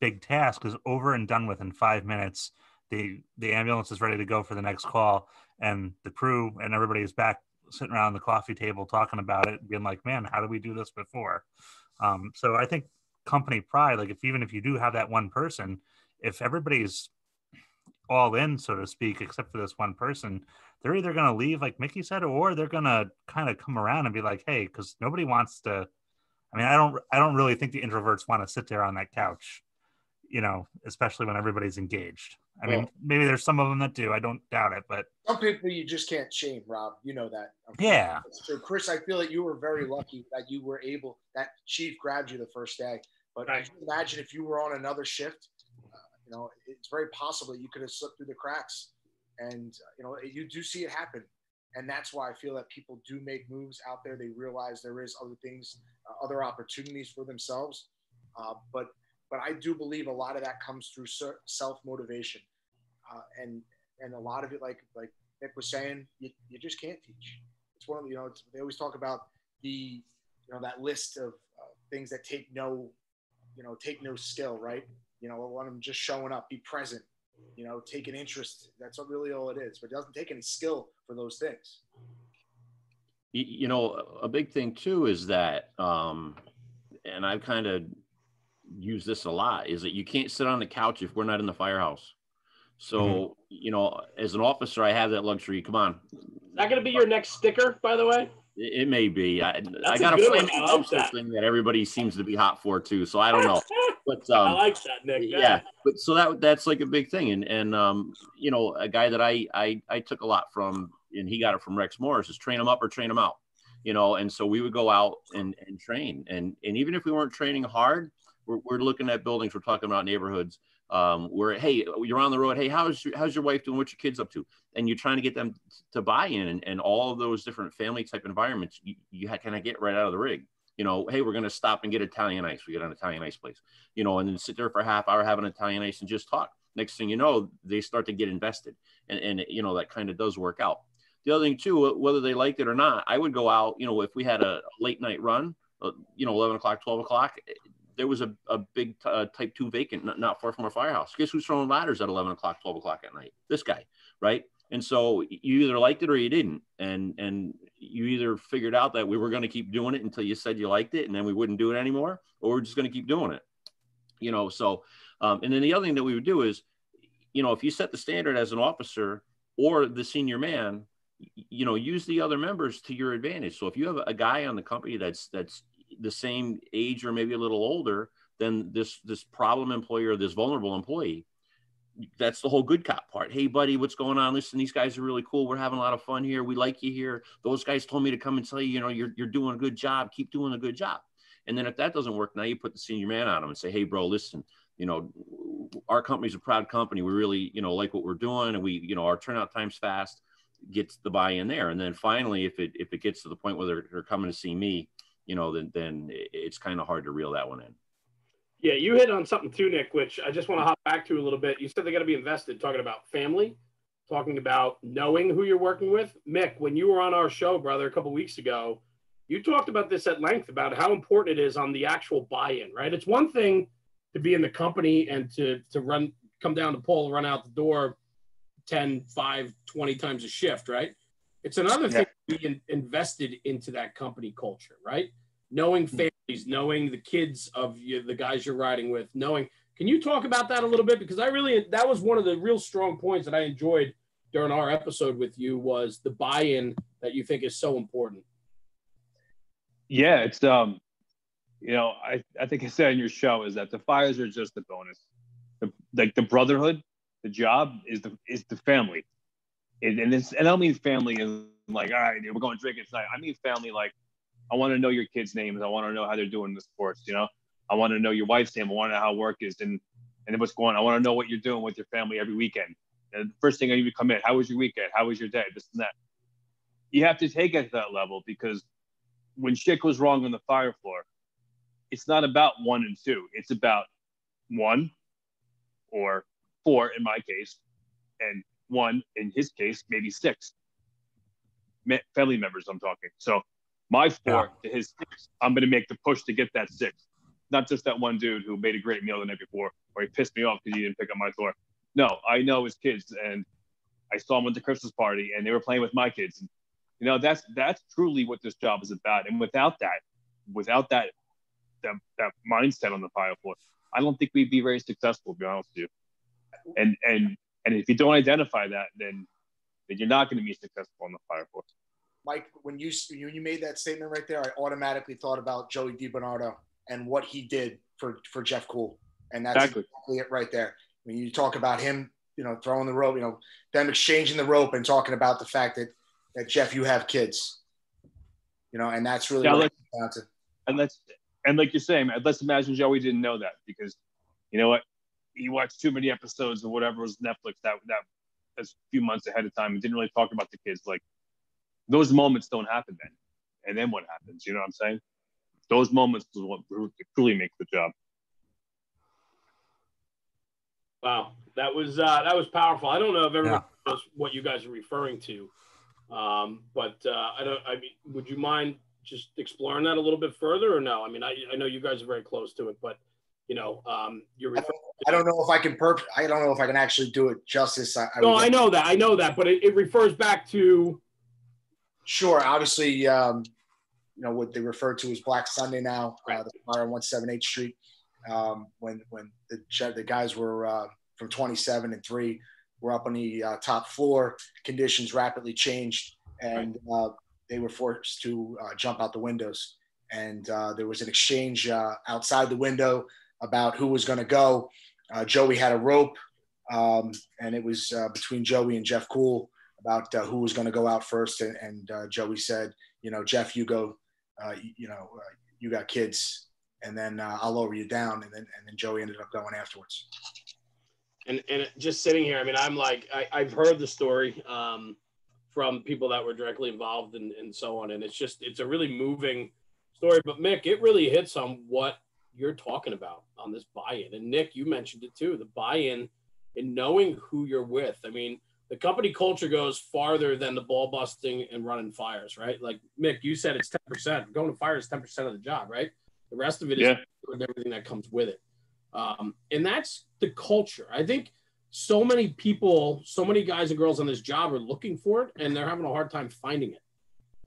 big task is over and done with in five minutes. The the ambulance is ready to go for the next call, and the crew and everybody is back sitting around the coffee table talking about it, being like, man, how did we do this before? Um, so I think company pride, like if even if you do have that one person, if everybody's all in, so to speak, except for this one person, they're either going to leave, like Mickey said, or they're going to kind of come around and be like, hey, because nobody wants to. I mean, I don't, I don't really think the introverts want to sit there on that couch, you know, especially when everybody's engaged. I mean, maybe there's some of them that do. I don't doubt it, but Some people you just can't shame, Rob. You know that. yeah, So, Chris, I feel that you were very lucky that you were able, that chief grabbed you the first day. But Right. could you imagine if you were on another shift, uh, you know, it's very possible you could have slipped through the cracks. And, uh, you know, you do see it happen. And that's why I feel that people do make moves out there. They realize there is other things, uh, other opportunities for themselves. Uh, but, but I do believe a lot of that comes through self motivation. Uh, and, and a lot of it, like, like Nick was saying, you, you just can't teach. It's one of you know, they always talk about the, you know, that list of uh, things that take no, you know, take no skill, right? You know, one of them just showing up, be present, you know, take an interest. That's what really all it is. But it doesn't take any skill for those things. you, you know a big thing too is that um and i've kind of used this a lot is that you can't sit on the couch if we're not in the firehouse so you know as an officer i have that luxury come on Is that going to be your next sticker, by the way? It, may be I got a one. flaming dumpster that. thing that everybody seems to be hot for too so i don't know but I um like that, Nick. yeah but so that that's like a big thing and and um you know a guy that i i i took a lot from and he got it from rex morris is train them up or train them out you know and so we would go out and and train and and even if we weren't training hard we're, we're looking at buildings we're talking about neighborhoods um where hey you're on the road hey how's your, how's your wife doing? What's your kids up to? And you're trying to get them to buy in and, and all of those different family type environments you, you kind of get right out of the rig. You know hey we're going to stop and get italian ice. We get an italian ice place you know and then sit there for a half hour having italian ice and just talk. Next thing you know they start to get invested and, and you know that kind of does work out. The other thing too whether they liked it or not i would go out you know if we had a late night run uh, you know 11 o'clock 12 o'clock there was a, a big uh, type 2 vacant not, not far from our firehouse. Guess who's throwing ladders at 11 o'clock 12 o'clock at night? This guy right? And so you either liked it or you didn't. And and you either figured out that we were going to keep doing it until you said you liked it and then we wouldn't do it anymore or we're just going to keep doing it you know? So um, and then the other thing that we would do is you know if you set the standard as an officer or the senior man you know use the other members to your advantage. So if you have a guy on the company that's that's the same age or maybe a little older than this this problem employee or this vulnerable employee. That's the whole good cop part. Hey buddy what's going on? Listen these guys are really cool. We're having a lot of fun here. We like you here. Those guys told me to come and tell you you know you're, you're doing a good job. Keep doing a good job. And then if that doesn't work now you put the senior man on them and say hey bro listen you know our company's a proud company. We really you know like what we're doing and we you know our turnout time's fast gets the buy-in there. And then finally if it if it gets to the point where they're, they're coming to see me you know, then then it's kind of hard to reel that one in. Yeah, you hit on something too, Nick, which I just want to hop back to a little bit. You said they got to be invested, talking about family, talking about knowing who you're working with. Mick, when you were on our show, brother, a couple weeks ago, you talked about this at length about how important it is on the actual buy-in, right? It's one thing to be in the company and to to run come down the pole, run out the door 10, 5, 20 times a shift, right? It's another thing to be in, invested into that company culture, right? Knowing hmm. families, knowing the kids of you, the guys you're riding with, knowing. Can you talk about that a little bit? Because I really, that was one of the real strong points that I enjoyed during our episode with you was the buy-in that you think is so important. Yeah, it's um, you know, I I think I said in your show is that the fires are just the bonus. The, like the brotherhood, the job is the is the family, and and, it's, and I don't mean family is like all right, we're going drinking tonight. I mean family like I want to know your kids' names. I want to know how they're doing in the sports. You know, I want to know your wife's name. I want to know how work is and and what's going. on. I want to know what you're doing with your family every weekend. And the first thing I need to come in, how was your weekend? How was your day? This and that. You have to take it to that level because when shit goes wrong on the fire floor, it's not about one and two. It's about one or four in my case, and one in his case, maybe six family members. I'm talking. So my four yeah. to his six, I'm going to make the push to get that six. Not just that one dude who made a great meal the night before, or he pissed me off because he didn't pick up my door. No, I know his kids, and I saw him at the Christmas party, and they were playing with my kids. And you know, that's that's truly what this job is about. And without that, without that that, that mindset on the fire floor, I don't think we'd be very successful. To be honest with you. And and and if you don't identify that, then then you're not going to be successful on the fire floor. Mike, when you when you made that statement right there, I automatically thought about Joey DiBernardo and what he did for for Jeff Cool, and that's exactly, exactly it right there. When you talk about him, you know, throwing the rope, you know, them exchanging the rope and talking about the fact that that Jeff, you have kids, you know, and that's really yeah, what and let's and like you're saying, let's imagine Joey didn't know that because you know what, he watched too many episodes of whatever was Netflix that that a few months ahead of time and didn't really talk about the kids. Like those moments don't happen then, and then what happens? You know what I'm saying? Those moments is what truly makes the job. Wow, that was uh, that was powerful. I don't know if everyone yeah. knows what you guys are referring to. Um, but uh, I don't. I mean, would you mind just exploring that a little bit further, or no? I mean, I, I know you guys are very close to it, but you know, um, you're. Referring I don't know if I can perp. I don't know if I can actually do it justice. I, I no, I know that. I know that, but it, it refers back to. Sure. Obviously, um, you know what they refer to as Black Sunday now. Uh, right. Uh, the fire on 178th Street. Um, when when the the guys were uh, from 27 and three were up on the uh, top floor. Conditions rapidly changed, and uh, they were forced to uh, jump out the windows. And uh, there was an exchange uh, outside the window about who was going to go. Uh, Joey had a rope, um, and it was between Joey and Jeff Cool about who was going to go out first. And, and Joey said, "You know, Jeff, you go. You, you, know, you got kids." And then I'll lower you down, and then and then Joey ended up going afterwards and and just sitting here, I mean, I'm like, I, have heard the story um, from people that were directly involved and, and so on, and it's just, it's a really moving story. But Mick, it really hits on what you're talking about on this buy-in, and Nick, you mentioned it too, the buy-in and knowing who you're with. I mean, the company culture goes farther than the ball busting and running fires, right? Like Mick, you said it's ten percent. Going to fire is ten percent of the job, right? The rest of it is yeah. everything that comes with it. Um, and that's the culture. I think so many people, so many guys and girls on this job are looking for it, and they're having a hard time finding it.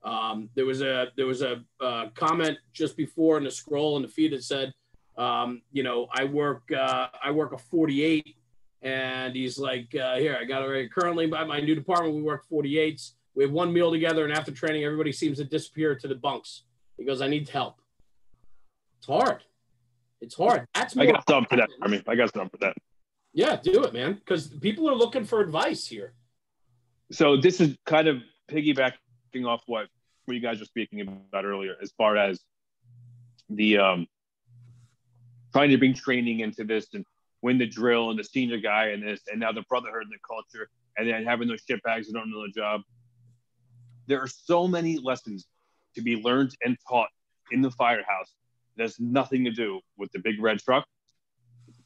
Um, there was a there was a, a, comment just before in the scroll in the feed that said, um, you know, I work uh, I work a 48, and he's like, uh, here I got it right. Currently, by my new department, we work 48s. We have one meal together, and after training, everybody seems to disappear to the bunks. He goes, I need help. It's hard. It's hard. That's I got some for that. I mean, I got some for that. Yeah, do it, man. Because people are looking for advice here. So this is kind of piggybacking off what what you guys were speaking about earlier, as far as the um, trying to bring training into this and win the drill and the senior guy and this, and now the brotherhood and the culture, and then having those shit bags that don't know the job. There are so many lessons to be learned and taught in the firehouse has nothing to do with the big red truck,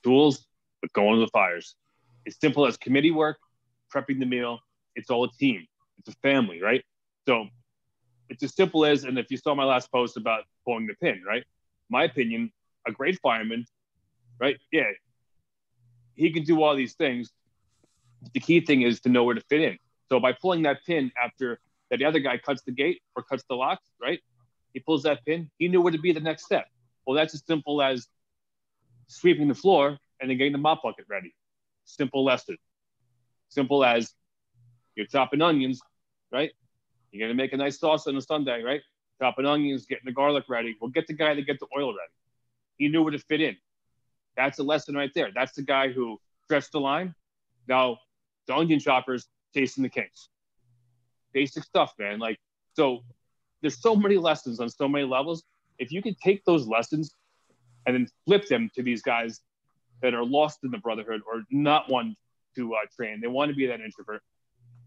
tools, but going to the fires. It's simple as committee work, prepping the meal. It's all a team. It's a family, right? So it's as simple as, and if you saw my last post about pulling the pin, right? My opinion, a great fireman, right? Yeah, he can do all these things. The key thing is to know where to fit in. So by pulling that pin after that the other guy cuts the gate or cuts the lock, right? He pulls that pin. He knew where to be the next step. Well, that's as simple as sweeping the floor and then getting the mop bucket ready. Simple lesson. Simple as you're chopping onions, right? You're gonna make a nice sauce on a Sunday, right? Chopping onions, getting the garlic ready. Well, get the guy to get the oil ready. He knew where to fit in. That's a lesson right there. That's the guy who stretched the line. Now, the onion choppers chasing the kinks. Basic stuff, man. Like, so there's so many lessons on so many levels. If you can take those lessons and then flip them to these guys that are lost in the brotherhood or not one to uh, train, they want to be that introvert.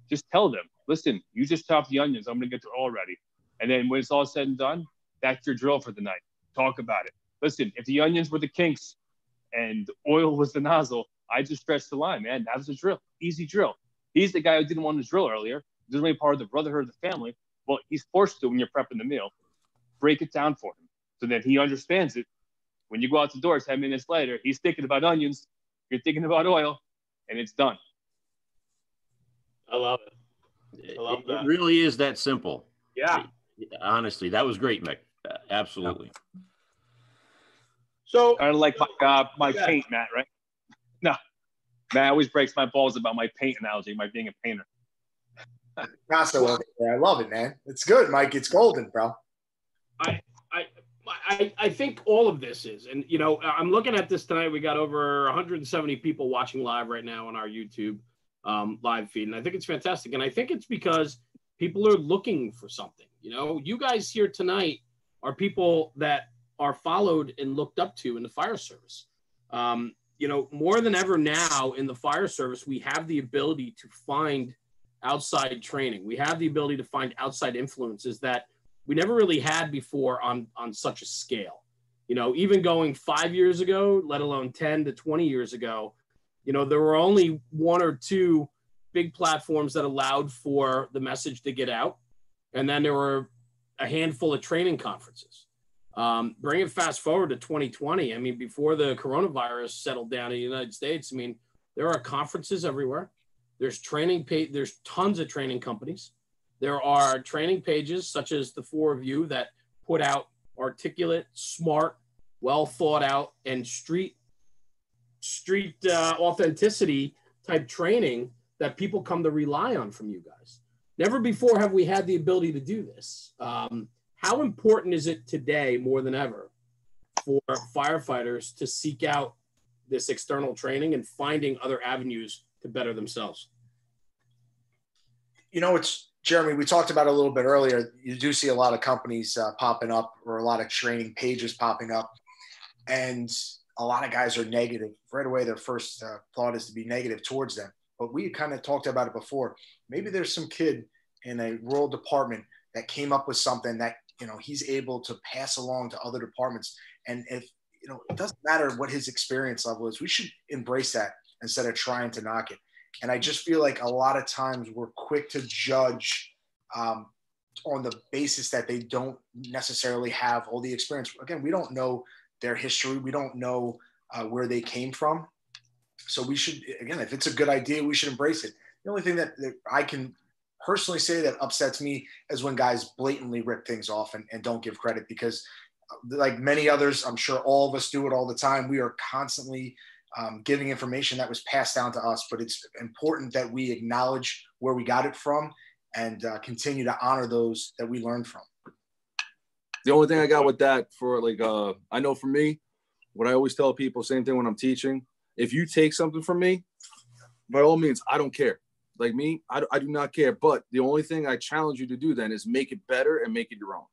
Just tell them, listen, you just chop the onions. I'm going to get the oil ready. And then when it's all said and done, that's your drill for the night. Talk about it. Listen, if the onions were the kinks and oil was the nozzle, I just stretched the line, man. That was a drill, easy drill. He's the guy who didn't want to drill earlier. He doesn't really part of the brotherhood of the family. Well, he's forced to when you're prepping the meal. Break it down for him so that he understands it. When you go out the door 10 minutes later, he's thinking about onions, you're thinking about oil, and it's done. I love it. I love it, that. It really is that simple. Yeah. Honestly, that was great, Mick. Absolutely. So kind of like my uh, my yeah. paint, Matt, right? No, Matt always breaks my balls about my paint analogy, my being a painter. Picasso I love it, man. It's good, Mike. It's golden, bro. I, I, I, I think all of this is, and you know, I'm looking at this tonight. We got over 170 people watching live right now on our YouTube um, live feed, and I think it's fantastic. And I think it's because people are looking for something. You know, you guys here tonight are people that are followed and looked up to in the fire service. Um, you know, more than ever now in the fire service, we have the ability to find outside training. We have the ability to find outside influences that we never really had before on on such a scale. You know, even going five years ago, let alone 10 to 20 years ago, you know, there were only one or two big platforms that allowed for the message to get out. And then there were a handful of training conferences. Um, bring it fast forward to 2020. I mean, before the coronavirus settled down in the United States, I mean, there are conferences everywhere. There's training page. There's tons of training companies. There are training pages such as the four of you that put out articulate, smart, well thought out, and street street uh, authenticity type training that people come to rely on from you guys. Never before have we had the ability to do this. Um, how important is it today more than ever for firefighters to seek out this external training and finding other avenues to better themselves? You know, it's Jeremy, we talked about a little bit earlier. You do see a lot of companies uh, popping up or a lot of training pages popping up. And a lot of guys are negative. Right away, their first uh, thought is to be negative towards them. But we kind of talked about it before. Maybe there's some kid in a rural department that came up with something that you know he's able to pass along to other departments. And if you know it doesn't matter what his experience level is we should embrace that instead of trying to knock it. And i just feel like a lot of times we're quick to judge um, on the basis that they don't necessarily have all the experience. Again we don't know their history. We don't know uh, where they came from. So we should again if it's a good idea we should embrace it. The only thing that, that i can personally say that upsets me is when guys blatantly rip things off and, and don't give credit because uh, like many others i'm sure all of us do it all the time. We are constantly um, giving information that was passed down to us but it's important that we acknowledge where we got it from and uh, continue to honor those that we learned from. The only thing i got with that for like uh, i know for me what i always tell people same thing when i'm teaching if you take something from me by all means i don't care like me, I, I do not care. But the only thing I challenge you to do then is make it better and make it your own.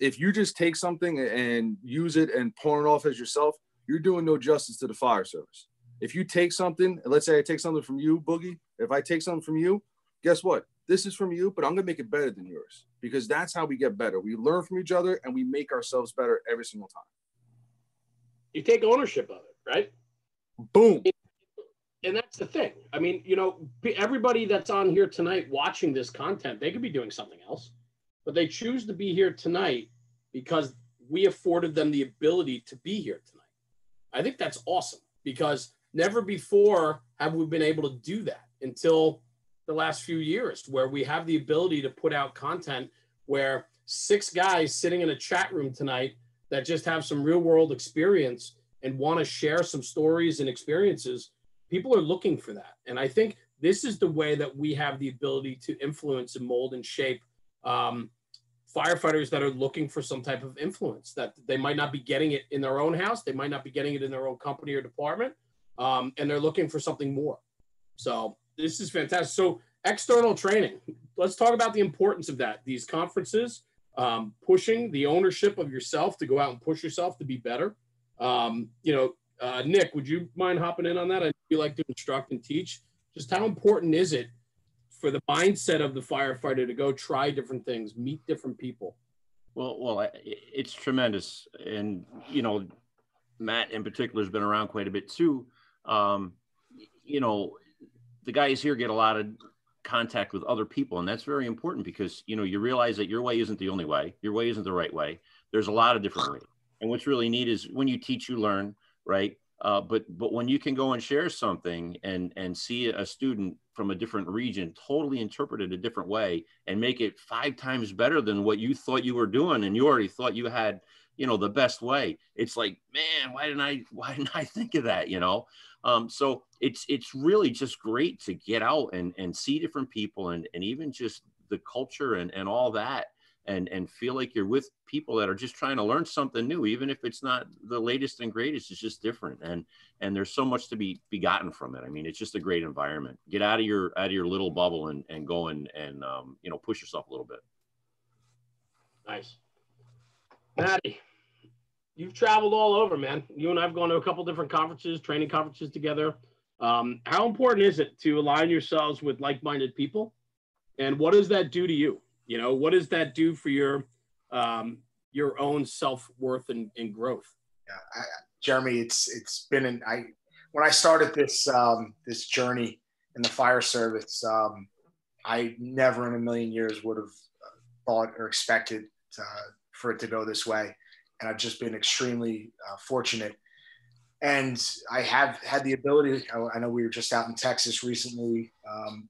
If you just take something and use it and pawn it off as yourself, you're doing no justice to the fire service. If you take something, let's say I take something from you, Boogie. If I take something from you, guess what? This is from you, but I'm gonna make it better than yours because that's how we get better. We learn from each other and we make ourselves better every single time. You take ownership of it, right? Boom. And that's the thing. I mean, you know, everybody that's on here tonight watching this content, they could be doing something else, but they choose to be here tonight because we afforded them the ability to be here tonight. I think that's awesome because never before have we been able to do that until the last few years where we have the ability to put out content where six guys sitting in a chat room tonight that just have some real world experience and want to share some stories and experiences people are looking for that and i think this is the way that we have the ability to influence and mold and shape um, firefighters that are looking for some type of influence that they might not be getting it in their own house they might not be getting it in their own company or department um, and they're looking for something more so this is fantastic. So external training. Let's talk about the importance of that. These conferences, um, pushing the ownership of yourself to go out and push yourself to be better. Um, you know, uh, Nick, would you mind hopping in on that? I you like to instruct and teach. Just how important is it for the mindset of the firefighter to go try different things, meet different people? Well, well, it's tremendous, and you know, Matt in particular has been around quite a bit too. Um, you know, the guys here get a lot of contact with other people and that's very important because you know you realize that your way isn't the only way your way isn't the right way there's a lot of different ways and what's really neat is when you teach you learn right? Uh, but but when you can go and share something and and see a student from a different region totally interpret it a different way and make it five times better than what you thought you were doing and you already thought you had you know the best way it's like man why didn't i why didn't i think of that you know? Um, so it's it's really just great to get out and and see different people and and even just the culture and and all that and and feel like you're with people that are just trying to learn something new even if it's not the latest and greatest it's just different and and there's so much to be be gotten from it i mean it's just a great environment get out of your out of your little bubble and and go and and um, you know push yourself a little bit nice maddie you've traveled all over, man. You and I've gone to a couple different conferences, training conferences together. Um, how important is it to align yourselves with like-minded people? And what does that do to you? You know, what does that do for your um, your own self-worth and, and growth? Yeah, I, Jeremy, it's it's been an I when I started this um, this journey in the fire service, um, I never in a million years would have thought or expected uh, for it to go this way and I've just been extremely uh, fortunate. And I have had the ability. I know we were just out in Texas recently, um,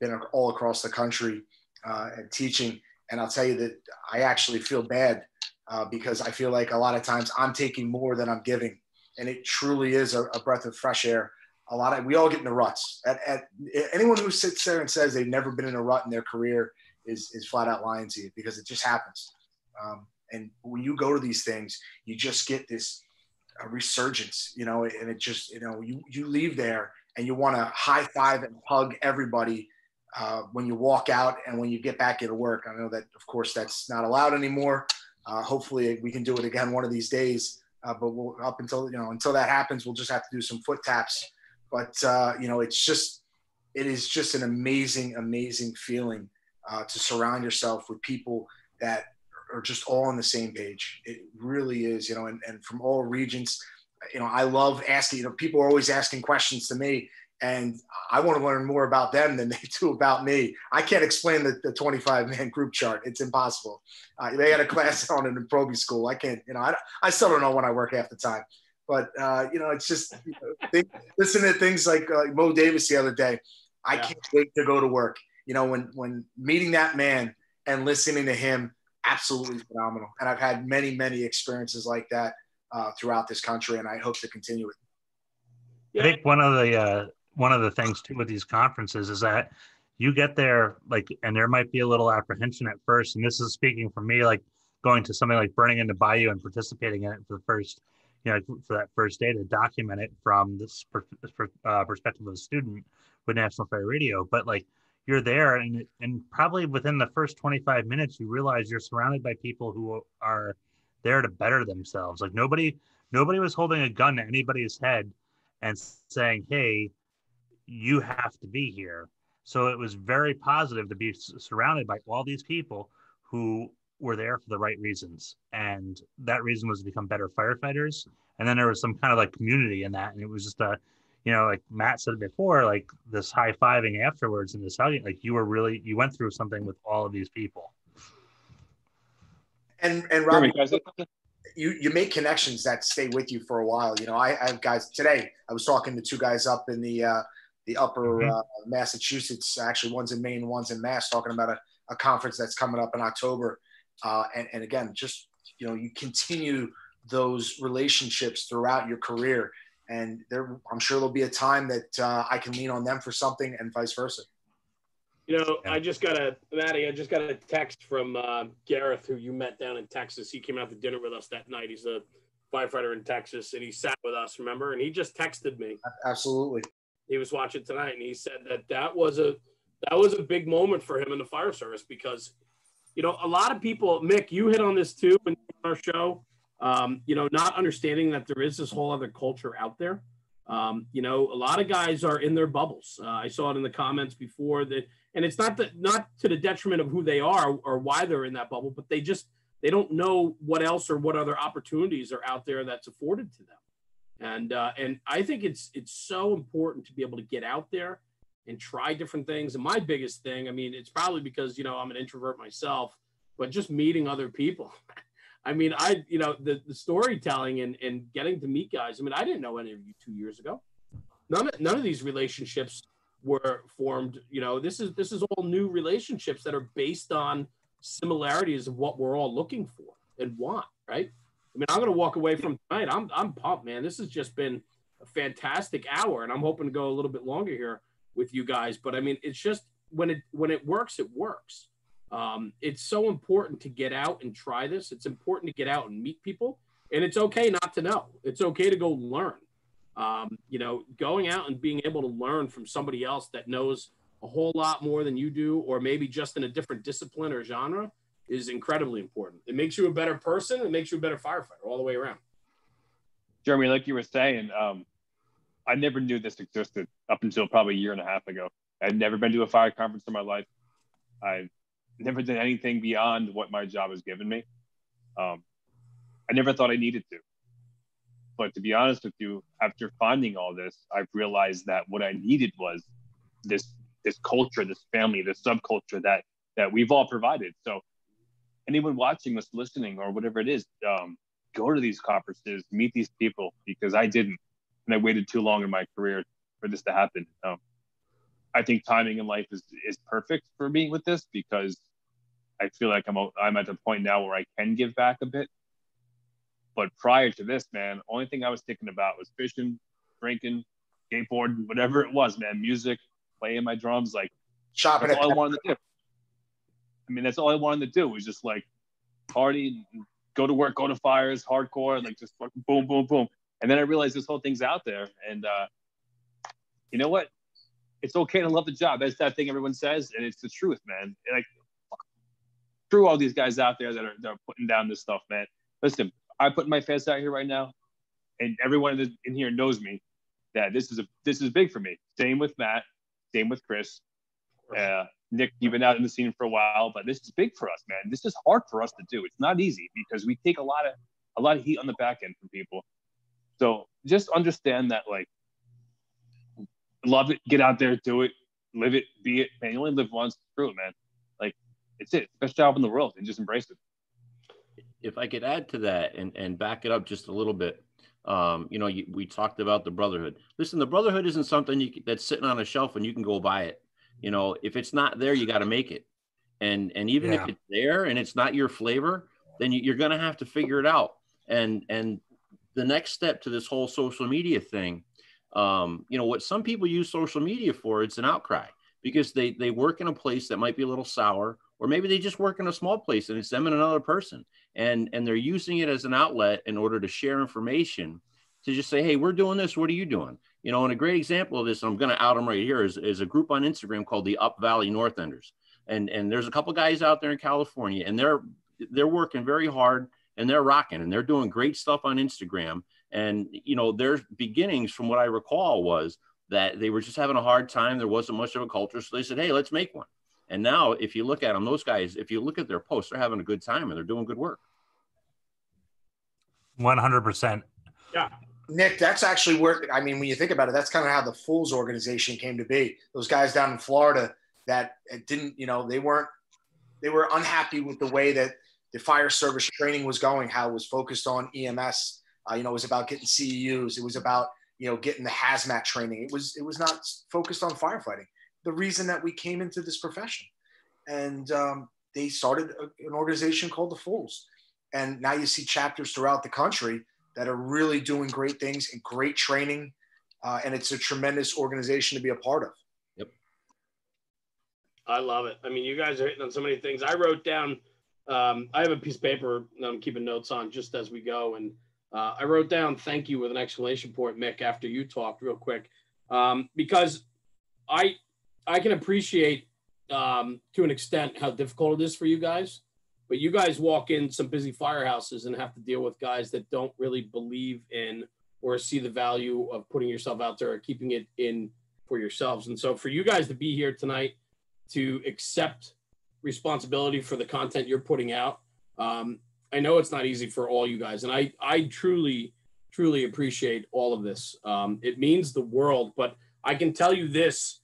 been all across the country uh, and teaching. And I'll tell you that I actually feel bad uh, because I feel like a lot of times I'm taking more than I'm giving, and it truly is a, a breath of fresh air. A lot of we all get in the ruts. At, at, anyone who sits there and says they've never been in a rut in their career is is flat out lying to you because it just happens. Um, and when you go to these things, you just get this uh, resurgence, you know, and it just, you know, you, you leave there and you want to high five and hug everybody uh, when you walk out and when you get back into work. I know that, of course, that's not allowed anymore. Uh, hopefully, we can do it again one of these days. Uh, but we'll, up until you know until that happens, we'll just have to do some foot taps. But uh, you know, it's just it is just an amazing, amazing feeling uh, to surround yourself with people that are just all on the same page. It really is, you know, and, and from all regions. You know, I love asking, you know, people are always asking questions to me, and I want to learn more about them than they do about me. I can't explain the, the 25 man group chart. It's impossible. Uh, they had a class on it in Proby school. I can't, you know, I, I still don't know when I work half the time. But, uh, you know, it's just you know, think, listen to things like uh, Mo Davis the other day. I yeah. can't wait to go to work. You know, when, when meeting that man and listening to him absolutely phenomenal. And I've had many, many experiences like that uh, throughout this country, and I hope to continue it. I think one of the uh, one of the things too with these conferences is that you get there like, and there might be a little apprehension at first. And this is speaking for me, like going to something like Burning in the Bayou and participating in it for the first, you know, for that first day to document it from this per, uh, perspective of a student with National Fire Radio. But like you're there and and probably within the first 25 minutes you realize you're surrounded by people who are there to better themselves like nobody nobody was holding a gun to anybody's head and saying hey you have to be here so it was very positive to be surrounded by all these people who were there for the right reasons. And that reason was to become better firefighters. And then there was some kind of like community in that. And it was just a, you know, like Matt said before, like this high fiving afterwards and this hugging, like you were really, you went through something with all of these people. And, and Robbie, you, you make connections that stay with you for a while. You know, I, I have guys today, I was talking to two guys up in the, uh, the upper mm-hmm. uh, Massachusetts, actually one's in Maine, one's in Mass, talking about a, a conference that's coming up in October uh, and, and again, just, you know, you continue those relationships throughout your career. And there, I'm sure there'll be a time that uh, I can lean on them for something and vice versa. You know, I just got a, Maddie, I just got a text from uh, Gareth, who you met down in Texas. He came out to dinner with us that night. He's a firefighter in Texas and he sat with us, remember? And he just texted me. Absolutely. He was watching tonight and he said that that was a, that was a big moment for him in the fire service because you know, a lot of people, Mick, you hit on this too in our show. Um, you know, not understanding that there is this whole other culture out there. Um, you know, a lot of guys are in their bubbles. Uh, I saw it in the comments before that, and it's not that not to the detriment of who they are or why they're in that bubble, but they just they don't know what else or what other opportunities are out there that's afforded to them. And uh, and I think it's it's so important to be able to get out there and try different things. And my biggest thing, I mean, it's probably because, you know, I'm an introvert myself, but just meeting other people. I mean, I, you know, the, the storytelling and, and getting to meet guys. I mean, I didn't know any of you two years ago. None of, none of these relationships were formed. You know, this is, this is all new relationships that are based on similarities of what we're all looking for and want. Right. I mean, I'm going to walk away from tonight. I'm, I'm pumped, man. This has just been a fantastic hour and I'm hoping to go a little bit longer here with you guys. But I mean, it's just when it when it works, it works. Um, it's so important to get out and try this. It's important to get out and meet people, and it's okay not to know. It's okay to go learn. Um, you know, going out and being able to learn from somebody else that knows a whole lot more than you do, or maybe just in a different discipline or genre, is incredibly important. It makes you a better person. It makes you a better firefighter all the way around. Jeremy, like you were saying, um, I never knew this existed up until probably a year and a half ago. I'd never been to a fire conference in my life. I've never done anything beyond what my job has given me. Um, I never thought I needed to. But to be honest with you, after finding all this, I've realized that what I needed was this this culture, this family, this subculture that that we've all provided. So anyone watching us, listening, or whatever it is, um, go to these conferences, meet these people because I didn't and I waited too long in my career for this to happen. Um, I think timing in life is is perfect for me with this because I feel like I'm I'm at the point now where I can give back a bit. But prior to this, man, only thing I was thinking about was fishing, drinking, skateboarding, whatever it was, man. Music, playing my drums, like shopping. That's all I wanted to do. I mean, that's all I wanted to do was just like party, go to work, go to fires, hardcore, like just fucking boom, boom, boom. And then I realized this whole thing's out there. And uh, you know what? It's okay to love the job. That's that thing everyone says. And it's the truth, man. And like, through all these guys out there that are, that are putting down this stuff, man. Listen, I put my face out here right now, and everyone in here knows me that this is a this is big for me. Same with Matt, same with Chris. Uh, Nick, you've been out in the scene for a while, but this is big for us, man. This is hard for us to do. It's not easy because we take a lot of a lot of heat on the back end from people. So just understand that, like, love it, get out there, do it, live it, be it. Man, you only live once. Screw it, man. Like, it's it. Best job in the world, and just embrace it. If I could add to that and and back it up just a little bit, um, you know, you, we talked about the brotherhood. Listen, the brotherhood isn't something you, that's sitting on a shelf and you can go buy it. You know, if it's not there, you got to make it. And and even yeah. if it's there and it's not your flavor, then you, you're going to have to figure it out. And and the next step to this whole social media thing, um, you know, what some people use social media for, it's an outcry because they they work in a place that might be a little sour, or maybe they just work in a small place and it's them and another person, and and they're using it as an outlet in order to share information, to just say, hey, we're doing this. What are you doing? You know, and a great example of this, I'm going to out them right here, is, is a group on Instagram called the Up Valley North Enders, and and there's a couple guys out there in California, and they're they're working very hard and they're rocking and they're doing great stuff on Instagram. And, you know, their beginnings, from what I recall, was that they were just having a hard time. There wasn't much of a culture. So they said, hey, let's make one. And now, if you look at them, those guys, if you look at their posts, they're having a good time and they're doing good work. One hundred percent. Yeah. Nick, that's actually where I mean, when you think about it, that's kind of how the Fools organization came to be. Those guys down in Florida that didn't, you know, they weren't, they were unhappy with the way that the fire service training was going, how it was focused on EMS. Uh, you know, it was about getting CEUs. It was about you know getting the hazmat training. It was it was not focused on firefighting. The reason that we came into this profession, and um, they started a, an organization called the Fools, and now you see chapters throughout the country that are really doing great things and great training, uh, and it's a tremendous organization to be a part of. Yep. I love it. I mean, you guys are hitting on so many things. I wrote down. Um, I have a piece of paper that I'm keeping notes on just as we go, and uh, I wrote down "thank you" with an exclamation point, Mick, after you talked real quick, um, because I I can appreciate um, to an extent how difficult it is for you guys. But you guys walk in some busy firehouses and have to deal with guys that don't really believe in or see the value of putting yourself out there or keeping it in for yourselves. And so for you guys to be here tonight to accept responsibility for the content you're putting out, um, I know it's not easy for all you guys, and I I truly truly appreciate all of this. Um, it means the world, but I can tell you this: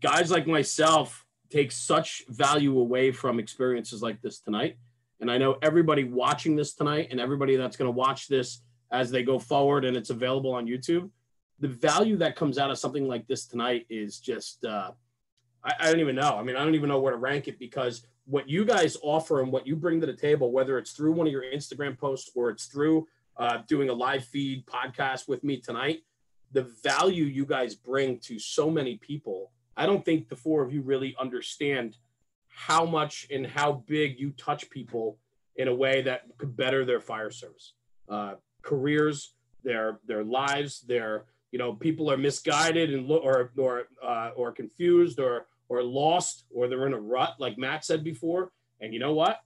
guys like myself take such value away from experiences like this tonight, and I know everybody watching this tonight and everybody that's going to watch this as they go forward and it's available on YouTube. The value that comes out of something like this tonight is just. Uh, I, I don't even know. I mean, I don't even know where to rank it because what you guys offer and what you bring to the table, whether it's through one of your Instagram posts or it's through uh, doing a live feed podcast with me tonight, the value you guys bring to so many people, I don't think the four of you really understand how much and how big you touch people in a way that could better their fire service uh, careers, their their lives, their you know people are misguided and lo- or or uh, or confused or or lost or they're in a rut, like Matt said before. And you know what?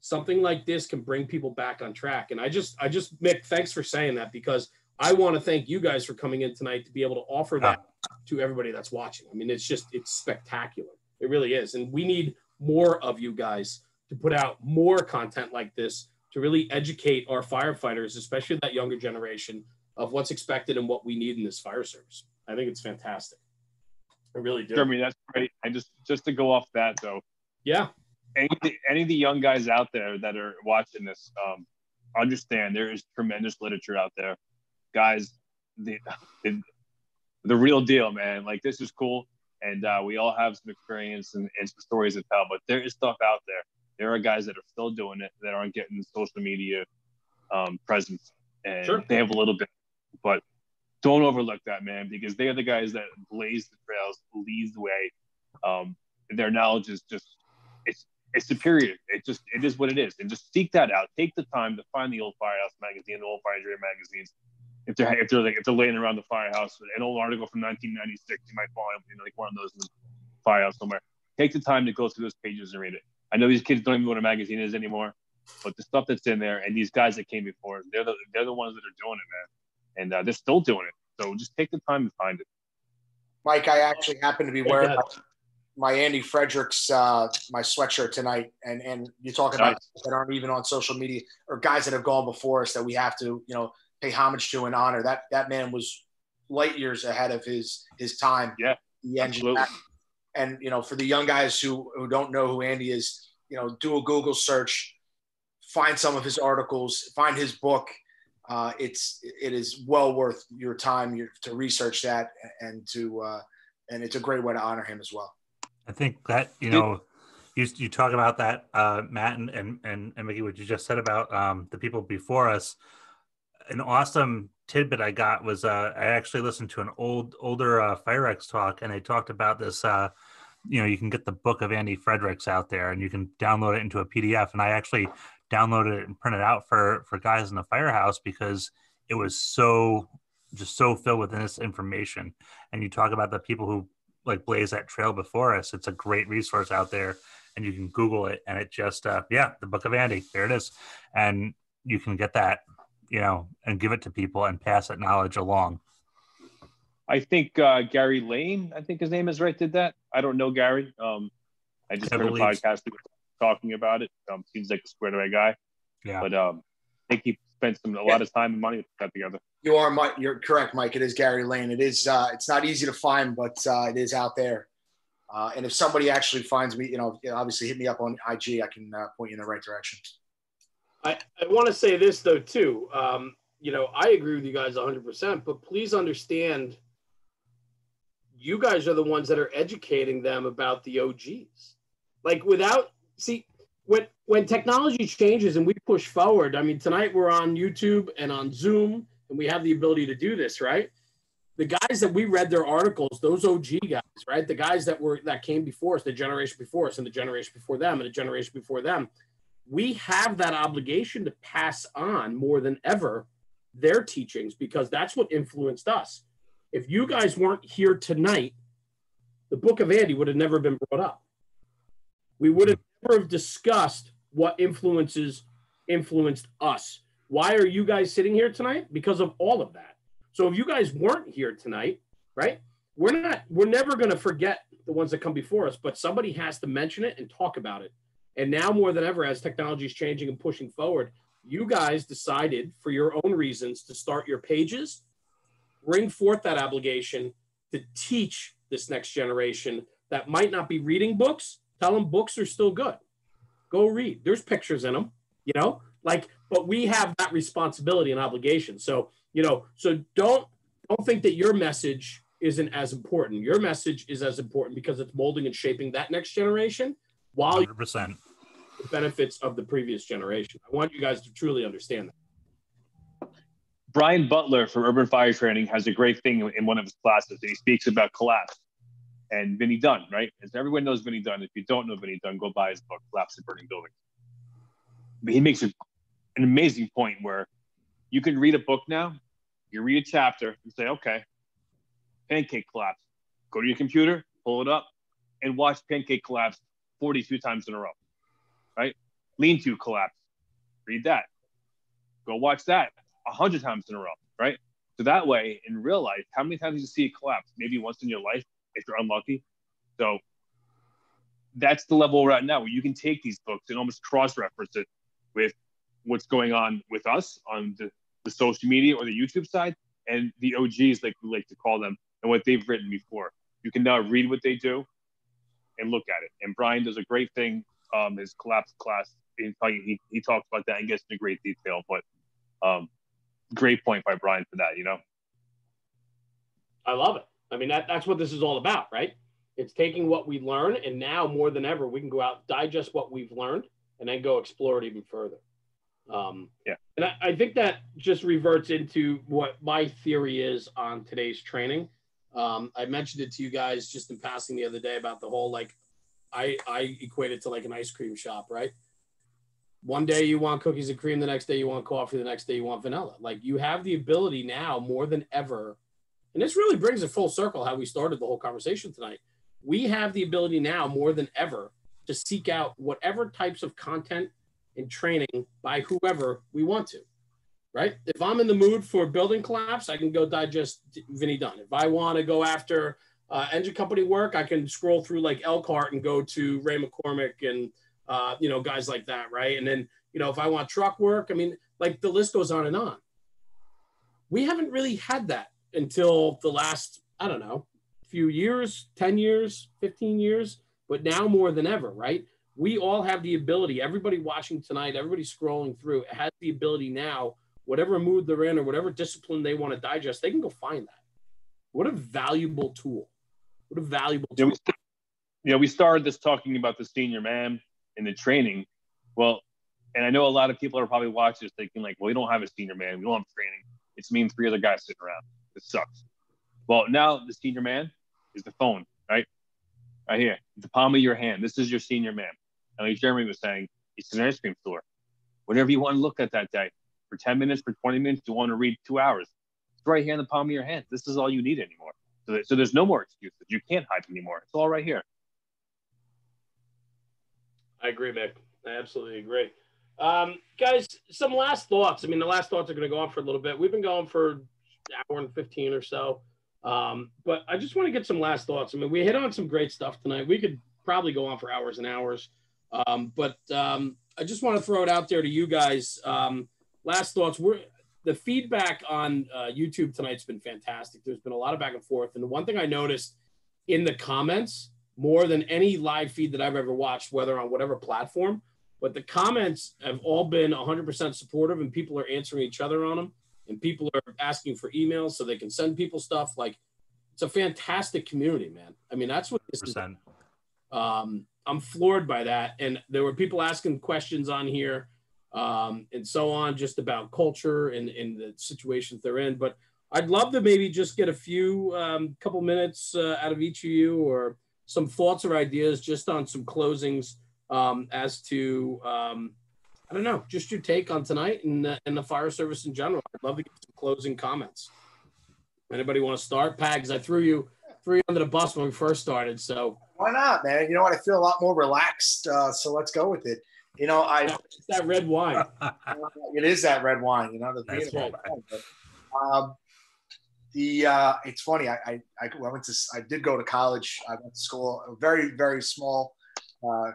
Something like this can bring people back on track. And I just, I just, Mick, thanks for saying that because I want to thank you guys for coming in tonight to be able to offer that to everybody that's watching. I mean, it's just, it's spectacular. It really is. And we need more of you guys to put out more content like this to really educate our firefighters, especially that younger generation, of what's expected and what we need in this fire service. I think it's fantastic. I really do. Jeremy, that's great. And just just to go off that though, yeah. Any any of the young guys out there that are watching this, um, understand there is tremendous literature out there, guys. The, the, the real deal, man. Like this is cool, and uh, we all have some experience and, and some stories to tell. But there is stuff out there. There are guys that are still doing it that aren't getting social media um, presence, and Sure. they have a little bit. But don't overlook that, man, because they are the guys that blaze the trails, lead the way. Um, their knowledge is just it's it's superior. It just it is what it is, and just seek that out. Take the time to find the old Firehouse magazine, the old Fire Dream magazines. If they're if they're like if they're laying around the firehouse, with an old article from 1996, you might find you know like one of those in the firehouse somewhere. Take the time to go through those pages and read it. I know these kids don't even know what a magazine is anymore, but the stuff that's in there and these guys that came before, they're the they're the ones that are doing it, man, and uh, they're still doing it. So just take the time to find it. Mike, I actually happen to be wearing Yeah. my, my Andy Fredericks uh, my sweatshirt tonight, and and you talk about Nice. that aren't even on social media or guys that have gone before us that we have to you know pay homage to and honor. That that man was light years ahead of his his time. Yeah, the engine. absolutely. And you know, for the young guys who who don't know who Andy is, you know, do a Google search, find some of his articles, find his book. Uh, it's it is well worth your time your, to research that and to uh, and it's a great way to honor him as well. I think that you know, you you talk about that, uh, Matt and, and and and Mickey, what you just said about um, the people before us. An awesome tidbit I got was uh, I actually listened to an old older uh, FireX talk, and they talked about this. Uh, you know, you can get the book of Andy Fredericks out there, and you can download it into a PDF. And I actually downloaded it and printed it out for for guys in the firehouse because it was so just so filled with this information. And you talk about the people who like blaze that trail before us. It's a great resource out there, and you can Google it, and it just uh, yeah, the Book of Andy, there it is, and you can get that, you know, and give it to people and pass that knowledge along. I think uh, Gary Lane, I think his name is right, did that. I don't know Gary. Um, I just I heard a believe- podcast talking about it. Um, seems like a squared away guy, Yeah. but um, I think he spent some a lot of time and money to put that together. You are Mike. You're correct, Mike. It is Gary Lane. It is. Uh, it's not easy to find, but uh, it is out there. Uh, and if somebody actually finds me, you know, obviously hit me up on IG. I can uh, point you in the right direction. I, I want to say this though too. Um, you know, I agree with you guys 100%, but please understand you guys are the ones that are educating them about the OGs. Like without see when when technology changes and we push forward, I mean tonight we're on YouTube and on Zoom and we have the ability to do this, right? The guys that we read their articles, those OG guys, right? The guys that were that came before us, the generation before us and the generation before them and the generation before them, we have that obligation to pass on more than ever their teachings because that's what influenced us. If you guys weren't here tonight, the book of Andy would have never been brought up. We would have never discussed what influences influenced us. Why are you guys sitting here tonight? Because of all of that. So if you guys weren't here tonight, right? We're not we're never going to forget the ones that come before us, but somebody has to mention it and talk about it. And now more than ever, as technology is changing and pushing forward, you guys decided for your own reasons to start your pages, bring forth that obligation to teach this next generation that might not be reading books. Tell them books are still good. Go read. There's pictures in them, you know, like, but we have that responsibility and obligation. So, you know, so don't don't think that your message isn't as important. Your message is as important because it's molding and shaping that next generation while 100%. The benefits of the previous generation. I want you guys to truly understand that. Brian Butler from Urban Fire Training has a great thing in one of his classes. He speaks about collapse and Vinny Dunn, right? As everyone knows Vinny Dunn. If you don't know Vinny Dunn, go buy his book, Collapse of Burning Buildings. But he makes a, an amazing point where you can read a book now, you read a chapter and say, okay, pancake collapse. Go to your computer, pull it up, and watch pancake collapse 42 times in a row, right? Lean to collapse. Read that. Go watch that a hundred times in a row, right? So that way, in real life, how many times do you see it collapse? Maybe once in your life, if you're unlucky. So that's the level at now, where you can take these books and almost cross-reference it with what's going on with us on the, the social media or the YouTube side, and the OGs, like we like to call them, and what they've written before. You can now read what they do and look at it. And Brian does a great thing. Um, his collapse class, he, he, he talks about that and gets into great detail. But um, great point by Brian for that, you know? I love it. I mean, that, that's what this is all about, right? It's taking what we learn, and now more than ever, we can go out, digest what we've learned, and then go explore it even further. Um, Yeah. And I, I think that just reverts into what my theory is on today's training. Um, I mentioned it to you guys just in passing the other day about the whole like, I, I equate it to like an ice cream shop, right? One day you want cookies and cream, the next day you want coffee, the next day you want vanilla. Like you have the ability now more than ever and this really brings it full circle how we started the whole conversation tonight. We have the ability now more than ever to seek out whatever types of content and training by whoever we want to, right? If I'm in the mood for building collapse, I can go digest Vinny Dunn. If I want to go after uh, engine company work, I can scroll through like Elkhart and go to Ray McCormick and, uh, you know, guys like that, right? And then, you know, if I want truck work, I mean, like the list goes on and on. We haven't really had that until the last, I don't know, few years, 10 years, 15 years, but now more than ever, right? We all have the ability, everybody watching tonight, everybody scrolling through has the ability now, whatever mood they're in or whatever discipline they want to digest, they can go find that. What a valuable tool. What a valuable Yeah, we, yeah, we started this talking about the senior man and the training. Well, and I know a lot of people are probably watching this thinking like, well, we don't have a senior man. We don't have training. It's me and three other guys sitting around. It sucks. Well, now the senior man is the phone, right? Right here, the palm of your hand. This is your senior man. And like Jeremy was saying, it's an ice cream store. Whatever you want to look at that day, for 10 minutes, for 20 minutes, you want to read two hours. It's right here in the palm of your hand. This is all you need anymore. So, so there's no more excuses. You can't hide anymore. It's all right here. I agree, Mick. I absolutely agree. Um, guys, some last thoughts. I mean, the last thoughts are going to go on for a little bit. We've been going for an hour and 15 or so. Um, but I just want to get some last thoughts. I mean, we hit on some great stuff tonight. We could probably go on for hours and hours. Um, but um, I just want to throw it out there to you guys. Um, last thoughts. We're the feedback on uh, YouTube tonight's been fantastic. There's been a lot of back and forth, and the one thing I noticed in the comments more than any live feed that I've ever watched, whether on whatever platform, but the comments have all been 100% supportive, and people are answering each other on them, and people are asking for emails so they can send people stuff. Like it's a fantastic community, man. I mean, that's what this 100%. is. Um, I'm floored by that, and there were people asking questions on here um, and so on, just about culture and, and the situations they're in. But I'd love to maybe just get a few um, couple minutes uh, out of each of you or some thoughts or ideas just on some closings um, as to, um, I don't know, just your take on tonight and, uh, and the fire service in general. I'd love to get some closing comments. Anybody want to start? Pags, I threw you threw you under the bus when we first started. So why not, man? You know what? I feel a lot more relaxed. Uh, so let's go with it. You know, I it's that red wine. it is that red wine. You know, the That's right. wine, but, um, the uh, it's funny. I, I I went to I did go to college. I went to school, a very very small uh,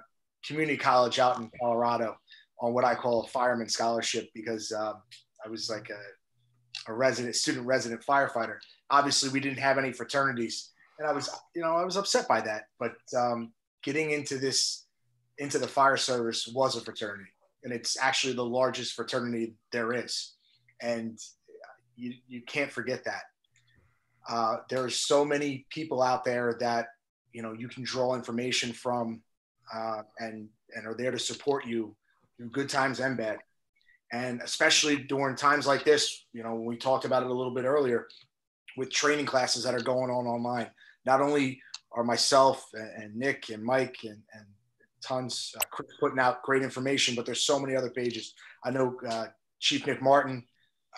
community college out in Colorado, on what I call a fireman scholarship because uh, I was like a, a resident student resident firefighter. Obviously, we didn't have any fraternities, and I was you know I was upset by that. But um, getting into this into the fire service was a fraternity, and it's actually the largest fraternity there is, and you you can't forget that. Uh, there are so many people out there that you know you can draw information from, uh, and and are there to support you through good times and bad, and especially during times like this. You know, we talked about it a little bit earlier with training classes that are going on online. Not only are myself and, and Nick and Mike and, and tons. Uh, putting out great information, but there's so many other pages. I know uh, Chief Nick Martin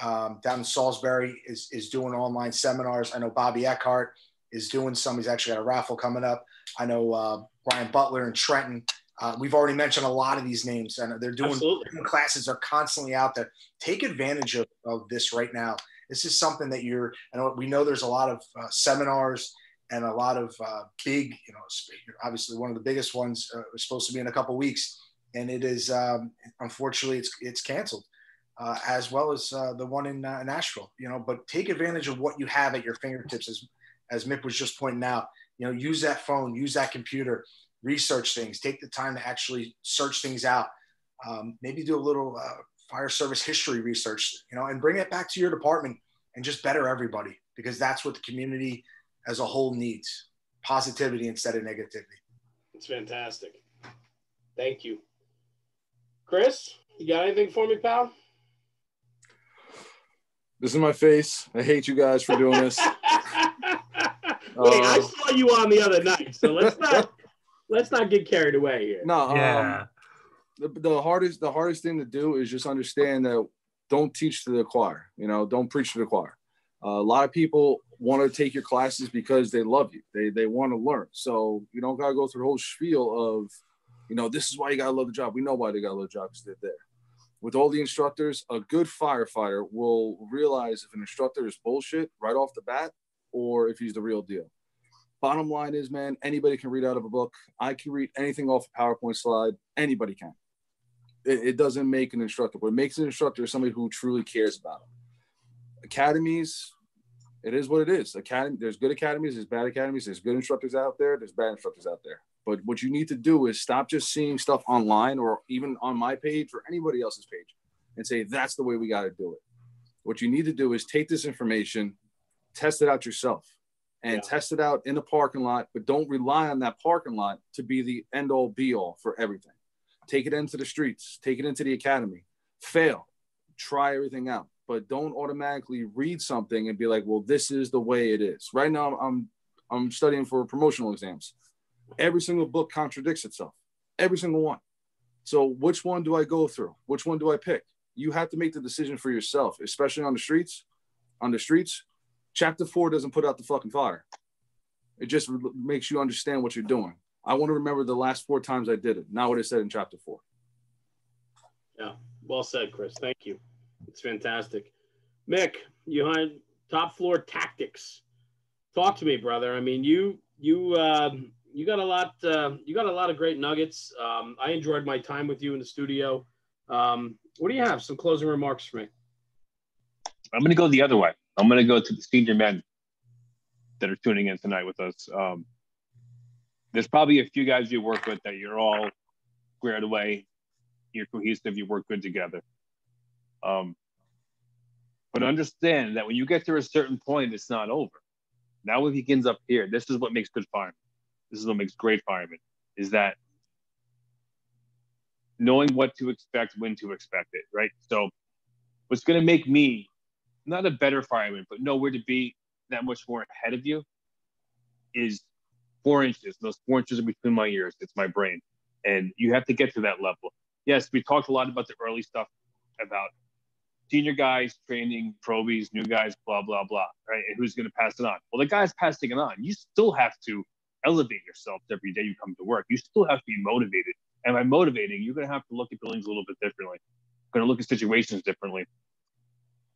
um, down in Salisbury is, is doing online seminars. I know Bobby Eckhart is doing some. He's actually got a raffle coming up. I know uh, Brian Butler and Trenton. Uh, we've already mentioned a lot of these names, and they're doing classes. Are constantly out there. Take advantage of, of this right now. This is something that you're. And we know there's a lot of uh, seminars and a lot of uh, big, you know, obviously one of the biggest ones uh, supposed to be in a couple weeks, and it is um, unfortunately it's it's canceled, uh, as well as uh, the one in uh, Nashville. You know, but take advantage of what you have at your fingertips, as as Mick was just pointing out. You know, use that phone, use that computer, research things, take the time to actually search things out. Um, maybe do a little uh, fire service history research, you know, and bring it back to your department and just better everybody because that's what the community as a whole needs positivity instead of negativity. It's fantastic. Thank you. Chris, you got anything for me, pal? This is my face. I hate you guys for doing this. Wait, uh, I saw you on the other night, so let's not let's not get carried away here. No, um, yeah. Um, the, the hardest the hardest thing to do is just understand that don't teach to the choir. You know, don't preach to the choir. Uh, a lot of people want to take your classes because they love you. They they want to learn. So you don't gotta go through the whole spiel of, you know, this is why you gotta love the job. We know why they gotta love the job because they're there. With all the instructors, a good firefighter will realize if an instructor is bullshit right off the bat or if he's the real deal. Bottom line is, man, anybody can read out of a book. I can read anything off a PowerPoint slide. Anybody can. It, it doesn't make an instructor. What makes an instructor is somebody who truly cares about them. Academies, it is what it is. Academy, there's good academies, there's bad academies, there's good instructors out there, there's bad instructors out there. But what you need to do is stop just seeing stuff online or even on my page or anybody else's page and say that's the way we got to do it. What you need to do is take this information, test it out yourself, and yeah. test it out in the parking lot, but don't rely on that parking lot to be the end all be all for everything. Take it into the streets, take it into the academy, fail, try everything out but don't automatically read something and be like, well, this is the way it is. Right now, I'm I'm studying for promotional exams. Every single book contradicts itself. Every single one. So which one do I go through? Which one do I pick? You have to make the decision for yourself, especially on the streets. On the streets, chapter four doesn't put out the fucking fire. It just makes you understand what you're doing. I want to remember the last four times I did it, not what it said in chapter four. Yeah, well said, Chris. Thank you. It's fantastic. Mick, you had top floor tactics. Talk to me, brother. I mean, you you uh, you got a lot. Uh, you got a lot of great nuggets. Um, I enjoyed my time with you in the studio. Um, what do you have? Some closing remarks for me. I'm going to go the other way. I'm going to go to the senior men that are tuning in tonight with us. Um, there's probably a few guys you work with that you're all squared away, you're cohesive, you work good together. Um, but understand that when you get to a certain point, it's not over. Now it begins up here. This is what makes good firemen. This is what makes great firemen. Is that knowing what to expect, when to expect it, right? So, what's going to make me not a better fireman, but know where to be that much more ahead of you is four inches. Those four inches are between my ears. It's my brain. And you have to get to that level. Yes, we talked a lot about the early stuff about senior guys training probies, new guys, blah, blah, blah, right? And who's going to pass it on? Well, the guy's passing it on. You still have to elevate yourself every day you come to work. You still have to be motivated. And by motivating, you're going to have to look at buildings a little bit differently. You're going to look at situations differently.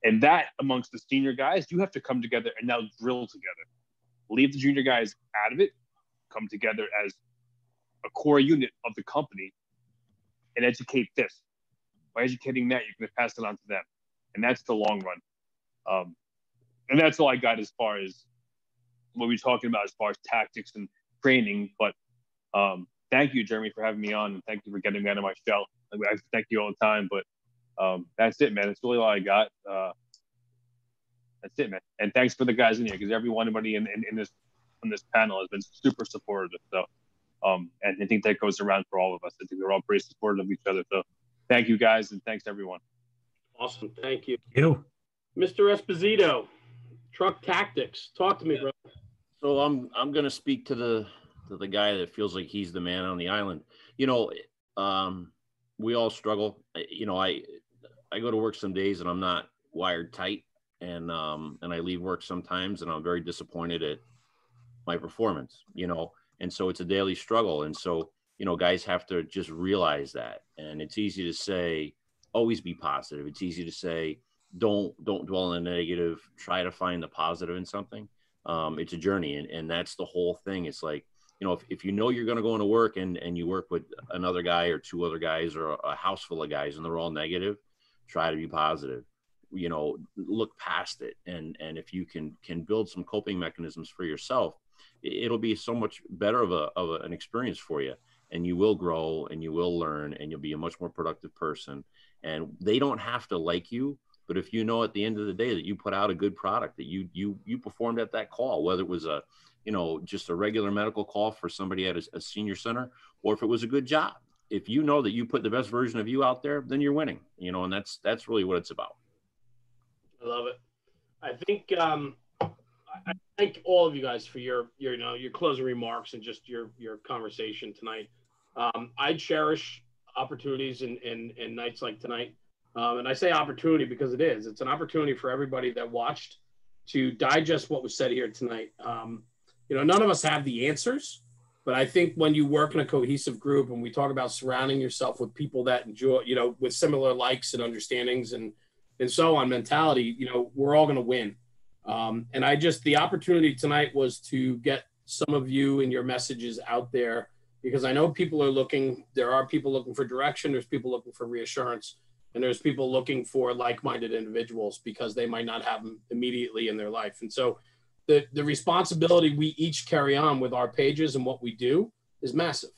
And that amongst the senior guys, you have to come together and now drill together. Leave the junior guys out of it, come together as a core unit of the company and educate this. By educating that, you're going to pass it on to them. And that's the long run. Um, and that's all I got as far as what we're talking about as far as tactics and training. But um, thank you, Jeremy, for having me on. And thank you for getting me out of my shell. I thank you all the time. But um, that's it, man. That's really all I got. Uh, that's it, man. And thanks for the guys in here because every anybody in, in, in this on this panel has been super supportive. So, um, and I think that goes around for all of us. I think we're all pretty supportive of each other. So, thank you guys, and thanks everyone. Awesome, thank you. You, Mr. Esposito, truck tactics. Talk to me, bro. So I'm I'm gonna speak to the to the guy that feels like he's the man on the island. You know, um, we all struggle. You know, I I go to work some days and I'm not wired tight, and um, and I leave work sometimes and I'm very disappointed at my performance. You know, and so it's a daily struggle. And so you know, guys have to just realize that. And it's easy to say, always be positive. It's easy to say, don't don't dwell on the negative. Try to find the positive in something. Um, it's a journey, and, and that's the whole thing. It's like you know, if, if you know you're going to go into work and, and you work with another guy or two other guys or a house full of guys and they're all negative, try to be positive you know look past it and and if you can can build some coping mechanisms for yourself it'll be so much better of a of a, an experience for you and you will grow and you will learn and you'll be a much more productive person and they don't have to like you but if you know at the end of the day that you put out a good product that you you you performed at that call whether it was a you know just a regular medical call for somebody at a, a senior center or if it was a good job if you know that you put the best version of you out there, then you're winning. You know, and that's that's really what it's about. I love it. I think um, I thank all of you guys for your your you know your closing remarks and just your your conversation tonight. Um, I cherish opportunities and, in, in nights like tonight. Um, and I say opportunity because it is. It's an opportunity for everybody that watched to digest what was said here tonight. Um, you know, none of us have the answers, but I think when you work in a cohesive group and we talk about surrounding yourself with people that enjoy, you know, with similar likes and understandings and and so on mentality, you know, we're all going to win. Um, and I just the opportunity tonight was to get some of you and your messages out there because I know people are looking. There are people looking for direction. There's people looking for reassurance, and there's people looking for like-minded individuals because they might not have them immediately in their life. And so the, the responsibility we each carry on with our pages and what we do is massive.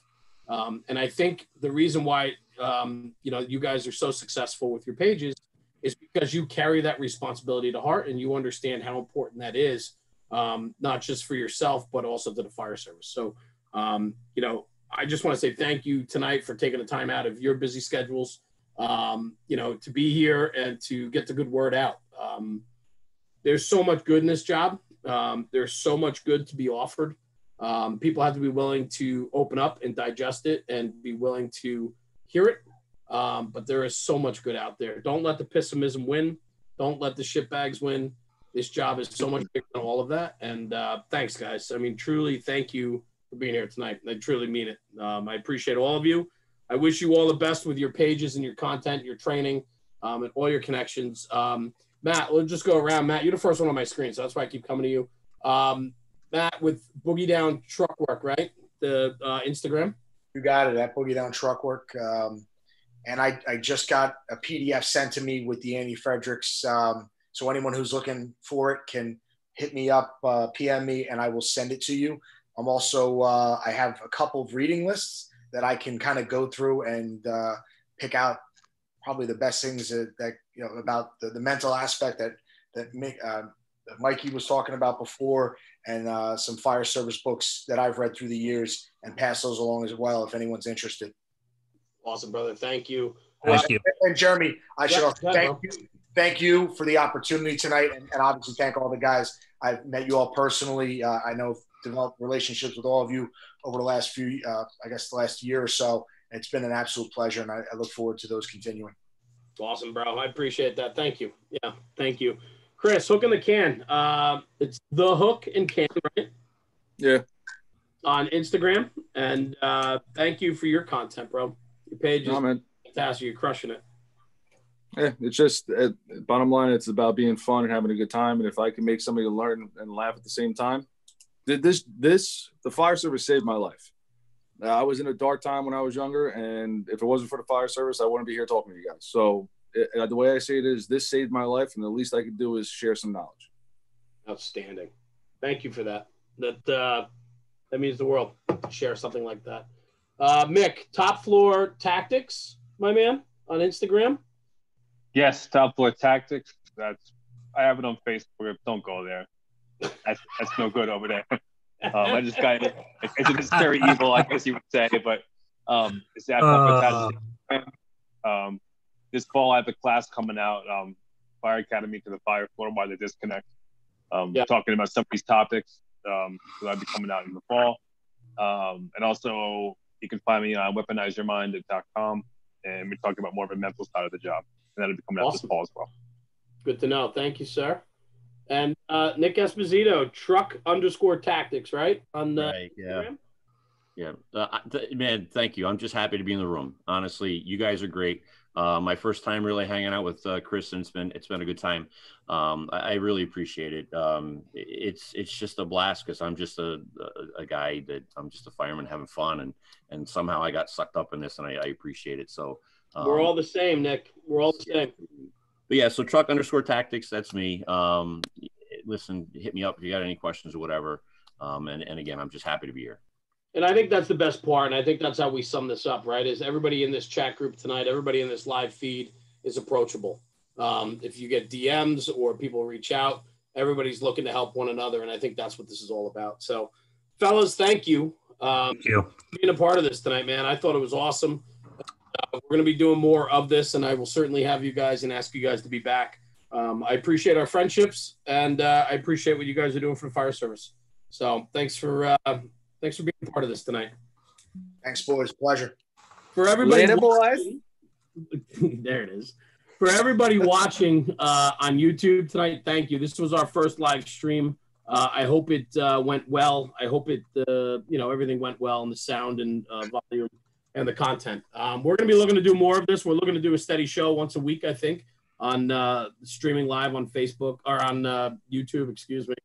Um, and I think the reason why um, you know you guys are so successful with your pages is because you carry that responsibility to heart and you understand how important that is, um, not just for yourself but also to the fire service. So um, you know, I just want to say thank you tonight for taking the time out of your busy schedules, um, you know, to be here and to get the good word out. Um, there's so much good in this job um, there's so much good to be offered. Um, people have to be willing to open up and digest it and be willing to hear it. Um, but there is so much good out there. Don't let the pessimism win. Don't let the shit bags win. This job is so much bigger than all of that. And uh, thanks, guys. I mean, truly, thank you for being here tonight. I truly mean it. Um, I appreciate all of you. I wish you all the best with your pages and your content, your training, um, and all your connections. Um, Matt, we'll just go around. Matt, you're the first one on my screen, so that's why I keep coming to you. Um, Matt, with Boogie Down truck work, right? the uh, Instagram? You got it at Boogie Down Truck Work. Um, and I, I just got a PDF sent to me with the Andy Fredericks. Um, so anyone who's looking for it can hit me up, uh, PM me, and I will send it to you. I'm also uh, I have a couple of reading lists that I can kind of go through and uh, pick out probably the best things that, that you know about the, the mental aspect that that, uh, that Mikey was talking about before, and uh, some fire service books that I've read through the years, and pass those along as well if anyone's interested. Awesome, brother. Thank you. Thank you. And Jeremy, I should also yeah, thank bro. you, thank you for the opportunity tonight, and, and obviously thank all the guys. I've met you all personally. Uh, I know developed relationships with all of you over the last few, uh, I guess, the last year or so. It's been an absolute pleasure, and I, I look forward to those continuing. Awesome, bro. I appreciate that. Thank you. Yeah, thank you. Chris, hook in the can. Uh, it's the hook and can, right? Yeah. On Instagram. And uh, thank you for your content, bro. Your page is No, man. fantastic. You're crushing it. Yeah, it's just uh, bottom line. It's about being fun and having a good time. And if I can make somebody learn and laugh at the same time, did this this the fire service saved my life. Uh, I was in a dark time when I was younger, and if it wasn't for the fire service, I wouldn't be here talking to you guys. So it, uh, the way I say it is, this saved my life, and the least I could do is share some knowledge. Outstanding. Thank you for that. That uh, that means the world. to Share something like that. Uh, Mick, top floor tactics, my man, on Instagram. Yes, top floor tactics. That's I have it on Facebook. Don't go there. That's that's no good over there. Um, I just got it. It's, it's very evil, I guess you would say, but um, it's that Uh, um, this fall I have a class coming out, um, Fire Academy to the Fire Floor by the Disconnect. Um, Yeah. talking about some of these topics. Um, so that'll be coming out in the fall. Um, and also you can find me on weaponizermind.com and we're talking about more of a mental side of the job. And that'll be coming out this Awesome. fall as well. Good to know. Thank you, sir. And uh, Nick Esposito, truck underscore tactics, right? On the Right. Yeah. Instagram? Yeah. Uh, th- man, thank you. I'm just happy to be in the room. Honestly, you guys are great. Uh, my first time really hanging out with uh, Chris, and it's been it's been a good time. Um, I, I really appreciate it. Um, it's it's just a blast because I'm just a, a a guy that I'm just a fireman having fun, and and somehow I got sucked up in this, and I, I appreciate it. So um, We're all the same, Nick. We're all the same. but yeah, so truck underscore tactics, that's me. Um, listen, hit me up if you got any questions or whatever. Um, and, and again, I'm just happy to be here. And I think that's the best part. And I think that's how we sum this up, right? Is everybody in this chat group tonight, everybody in this live feed is approachable. Um, if you get DMs or people reach out, everybody's looking to help one another. And I think that's what this is all about. So, fellas, thank you. Um, Thank you. being a part of this tonight, man. I thought it was awesome. Uh, we're going to be doing more of this, and I will certainly have you guys and ask you guys to be back. Um, I appreciate our friendships, and uh, I appreciate what you guys are doing for the fire service. So, thanks for uh, thanks for being part of this tonight. Thanks, boys. Pleasure. For everybody, Later, boys. there it is. For everybody watching uh, on YouTube tonight, thank you. This was our first live stream. Uh, I hope it uh, went well. I hope it, uh, you know, everything went well in the sound and uh, volume and the content. Um, we're going to be looking to do more of this. We're looking to do a steady show once a week, I think, on uh, streaming live on Facebook or on uh, YouTube, excuse me.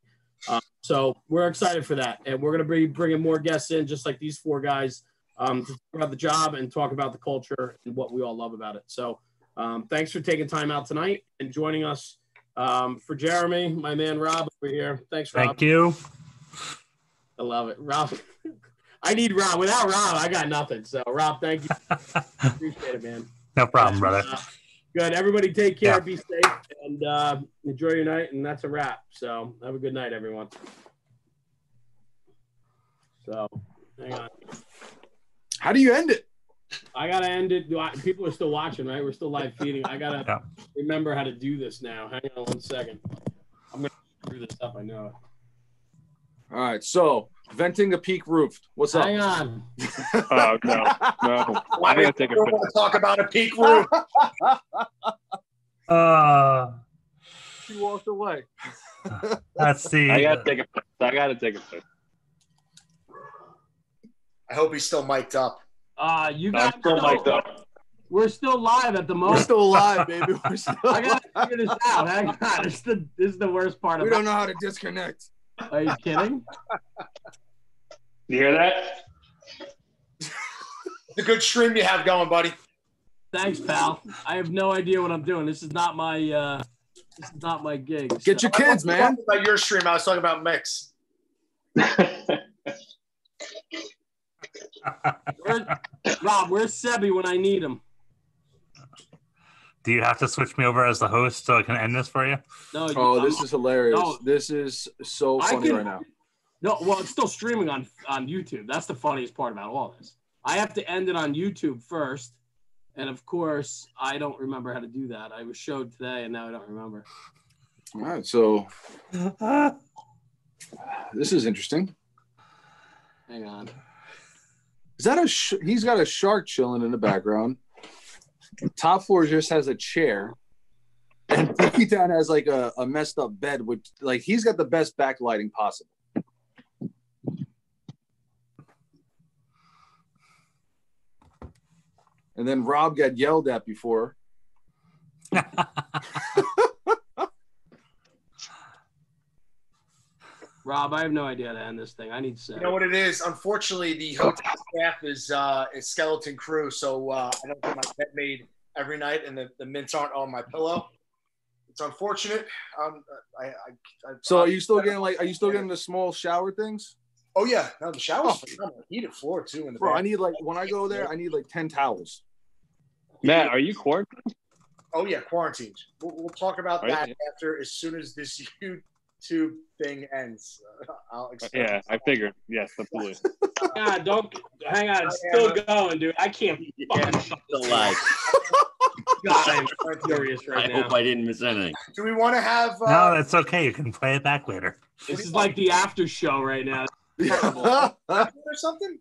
So we're excited for that. And we're going to be bringing more guests in, just like these four guys, um, to talk about the job and talk about the culture and what we all love about it. So um, thanks for taking time out tonight and joining us. Um, for Jeremy, my man Rob over here. Thanks, Rob. Thank you. I love it. Rob, I need Rob. Without Rob, I got nothing. So, Rob, thank you. Appreciate it, man. no problem, brother. Uh, good. Everybody take care. Yeah. Be safe and uh, enjoy your night. And that's a wrap. So, have a good night, everyone. So, hang on. How do you end it? I gotta end it. Do I- People are still watching, right? We're still live feeding. I gotta Yeah. remember how to do this now. Hang on one second. I'm gonna screw this up. I know. All right. So venting a peak roof. What's up? Hang on. Oh, no, no. I gotta take a We pic. want to talk about a peak roof. Uh, She walked away. let's see. I gotta take a pic. I gotta take a pic. I hope he's still mic'd up. Uh, you guys, I'm still mic'd up. we're still live at the We're moment. still alive, baby. We're still I gotta alive. figure this out. Hang on. This is the this is the worst part We of We don't know how to disconnect. Are you kidding? You hear that? the good stream you have going, buddy. Thanks, pal. I have no idea what I'm doing. This is not my uh this is not my gig. Get your kids, I man. About your stream, I was talking about mix. Where- Rob, where's Sebi when I need him? Do you have to switch me over as the host so I can end this for you? No, you- Oh, I'm- this is hilarious. No. This is so funny can- right now. No, well, it's still streaming on on YouTube. That's the funniest part about all this. I have to end it on YouTube first, and of course, I don't remember how to do that. I was showed today, and now I don't remember. All right, so this is interesting. Hang on. Is that a? Sh- he's got a shark chilling in the background. Top floor just has a chair, and Bookie Town has like a, a messed up bed, which like he's got the best backlighting possible. And then Rob got yelled at before. Rob, I have no idea how to end this thing. I need to say You know what it is? Unfortunately, the hotel staff is uh, is skeleton crew, so uh, I don't get my bed made every night, and the, the mints aren't on my pillow. It's unfortunate. Um, I, I, I, So are you still getting like? Are you still getting the small shower things? Oh yeah, no, the shower's phenomenal. heated floor too in the Bro, I need like when I go there, I need like ten towels. Matt, are you quarantined? Oh yeah, quarantined. We'll, we'll talk about Are you? that after as soon as this YouTube thing ends. I'll explain. Yeah, I figured. Yes, absolutely. Hang on, don't hang on. It's still going, dude. I can't fucking shut Still this. God, I'm furious I right now. I hope I didn't miss anything. Do we want to have? No, Uh, that's okay. You can play it back later. This is like the after show right now. or something?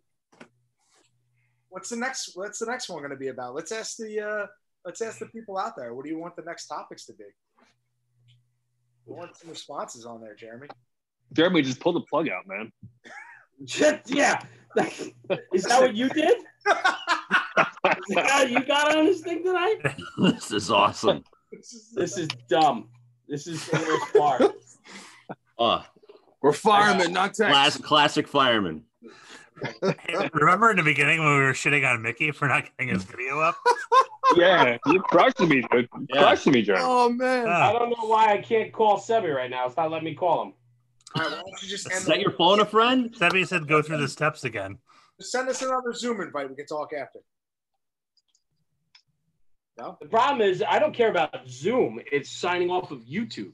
What's the next? What's the next one going to be about? Let's ask the uh, let's ask the people out there. What do you want the next topics to be? We want some responses on there, Jeremy. Jeremy just pulled the plug out, man. yeah. Is that what you did? Is that how you got on this thing tonight? this is awesome. This is dumb. This is the worst part. Oh, We're firemen, not class, techs. classic fireman. Hey, remember in the beginning when we were shitting on Mickey for not getting his video up? Yeah, you crushed me, dude. You Yeah. Crushed me, Jeremy. Oh man. I Ah, don't know why I can't call Sebi right now. It's not letting me call him. All right, why don't you just end Is that your phone a friend? Debbie said go through the steps again. Just send us another Zoom invite. We can talk after. No, The problem is I don't care about Zoom. It's signing off of YouTube.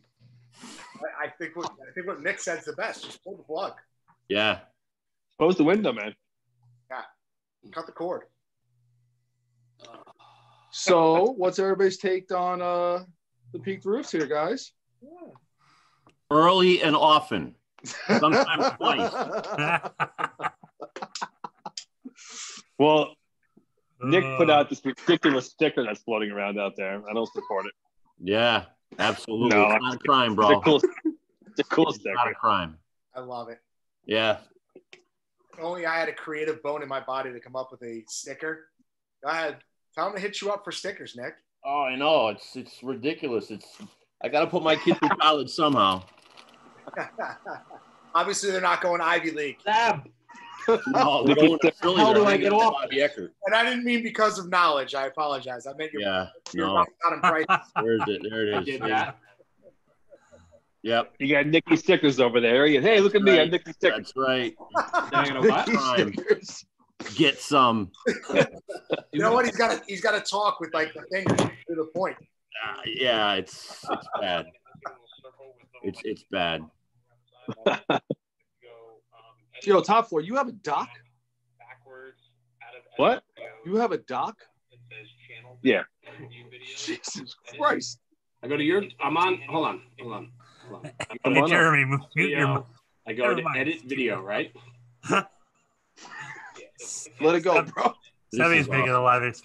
I, I think what I think what Nick said's the best. Just pull the plug, Yeah. Close the window, man. Yeah. Cut the cord. So what's everybody's take on uh the peaked roofs here, guys? Early and often. Sometimes twice. Well, Nick put out this ridiculous sticker that's floating around out there. I don't support it. Yeah, absolutely. No, it's not a crime, It's bro. a cool, it's a cool It's not a crime. I love it. Yeah. If only I had a creative bone in my body to come up with a sticker. Go ahead. Tell them to hit you up for stickers, Nick. Oh, I know. It's it's ridiculous. It's I gotta put my kid through college somehow. Obviously, they're not going Ivy League, Sab, No, we're going to Philly. How do I get off? Bobby Eckert. and I didn't mean because of knowledge. I apologize. I meant your Yeah. your No. price. Where is it? There it is. did that. Yep. You got Nicky stickers over there. Hey, look at me. I Right. have Nicky stickers. That's right. Dang it, what? Crime. Get some. You know what? He's got to he's got to talk with like the finger to the point. Uh, yeah, it's it's bad. It's it's bad. Yo, top floor, you have a dock? What? You have a dock? Yeah. Jesus Christ. I go to your. I'm on. Hold on. Hold on. Hold on. Come Hey, on up. Jeremy, mute your I go to edit video, right? Let it go, bro. This Sebi's is making awesome. a live. ex-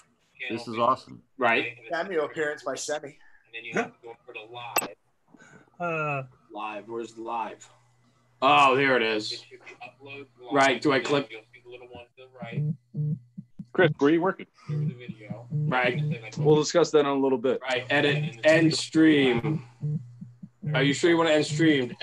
This is awesome. Right. Cameo appearance by Sebi. Uh, Live. Where's the live? Oh, there it is. Right. Do I click? Chris, where are you working? Right. We'll discuss that in a little bit. Right. Edit. End stream. Are you sure you want to end stream?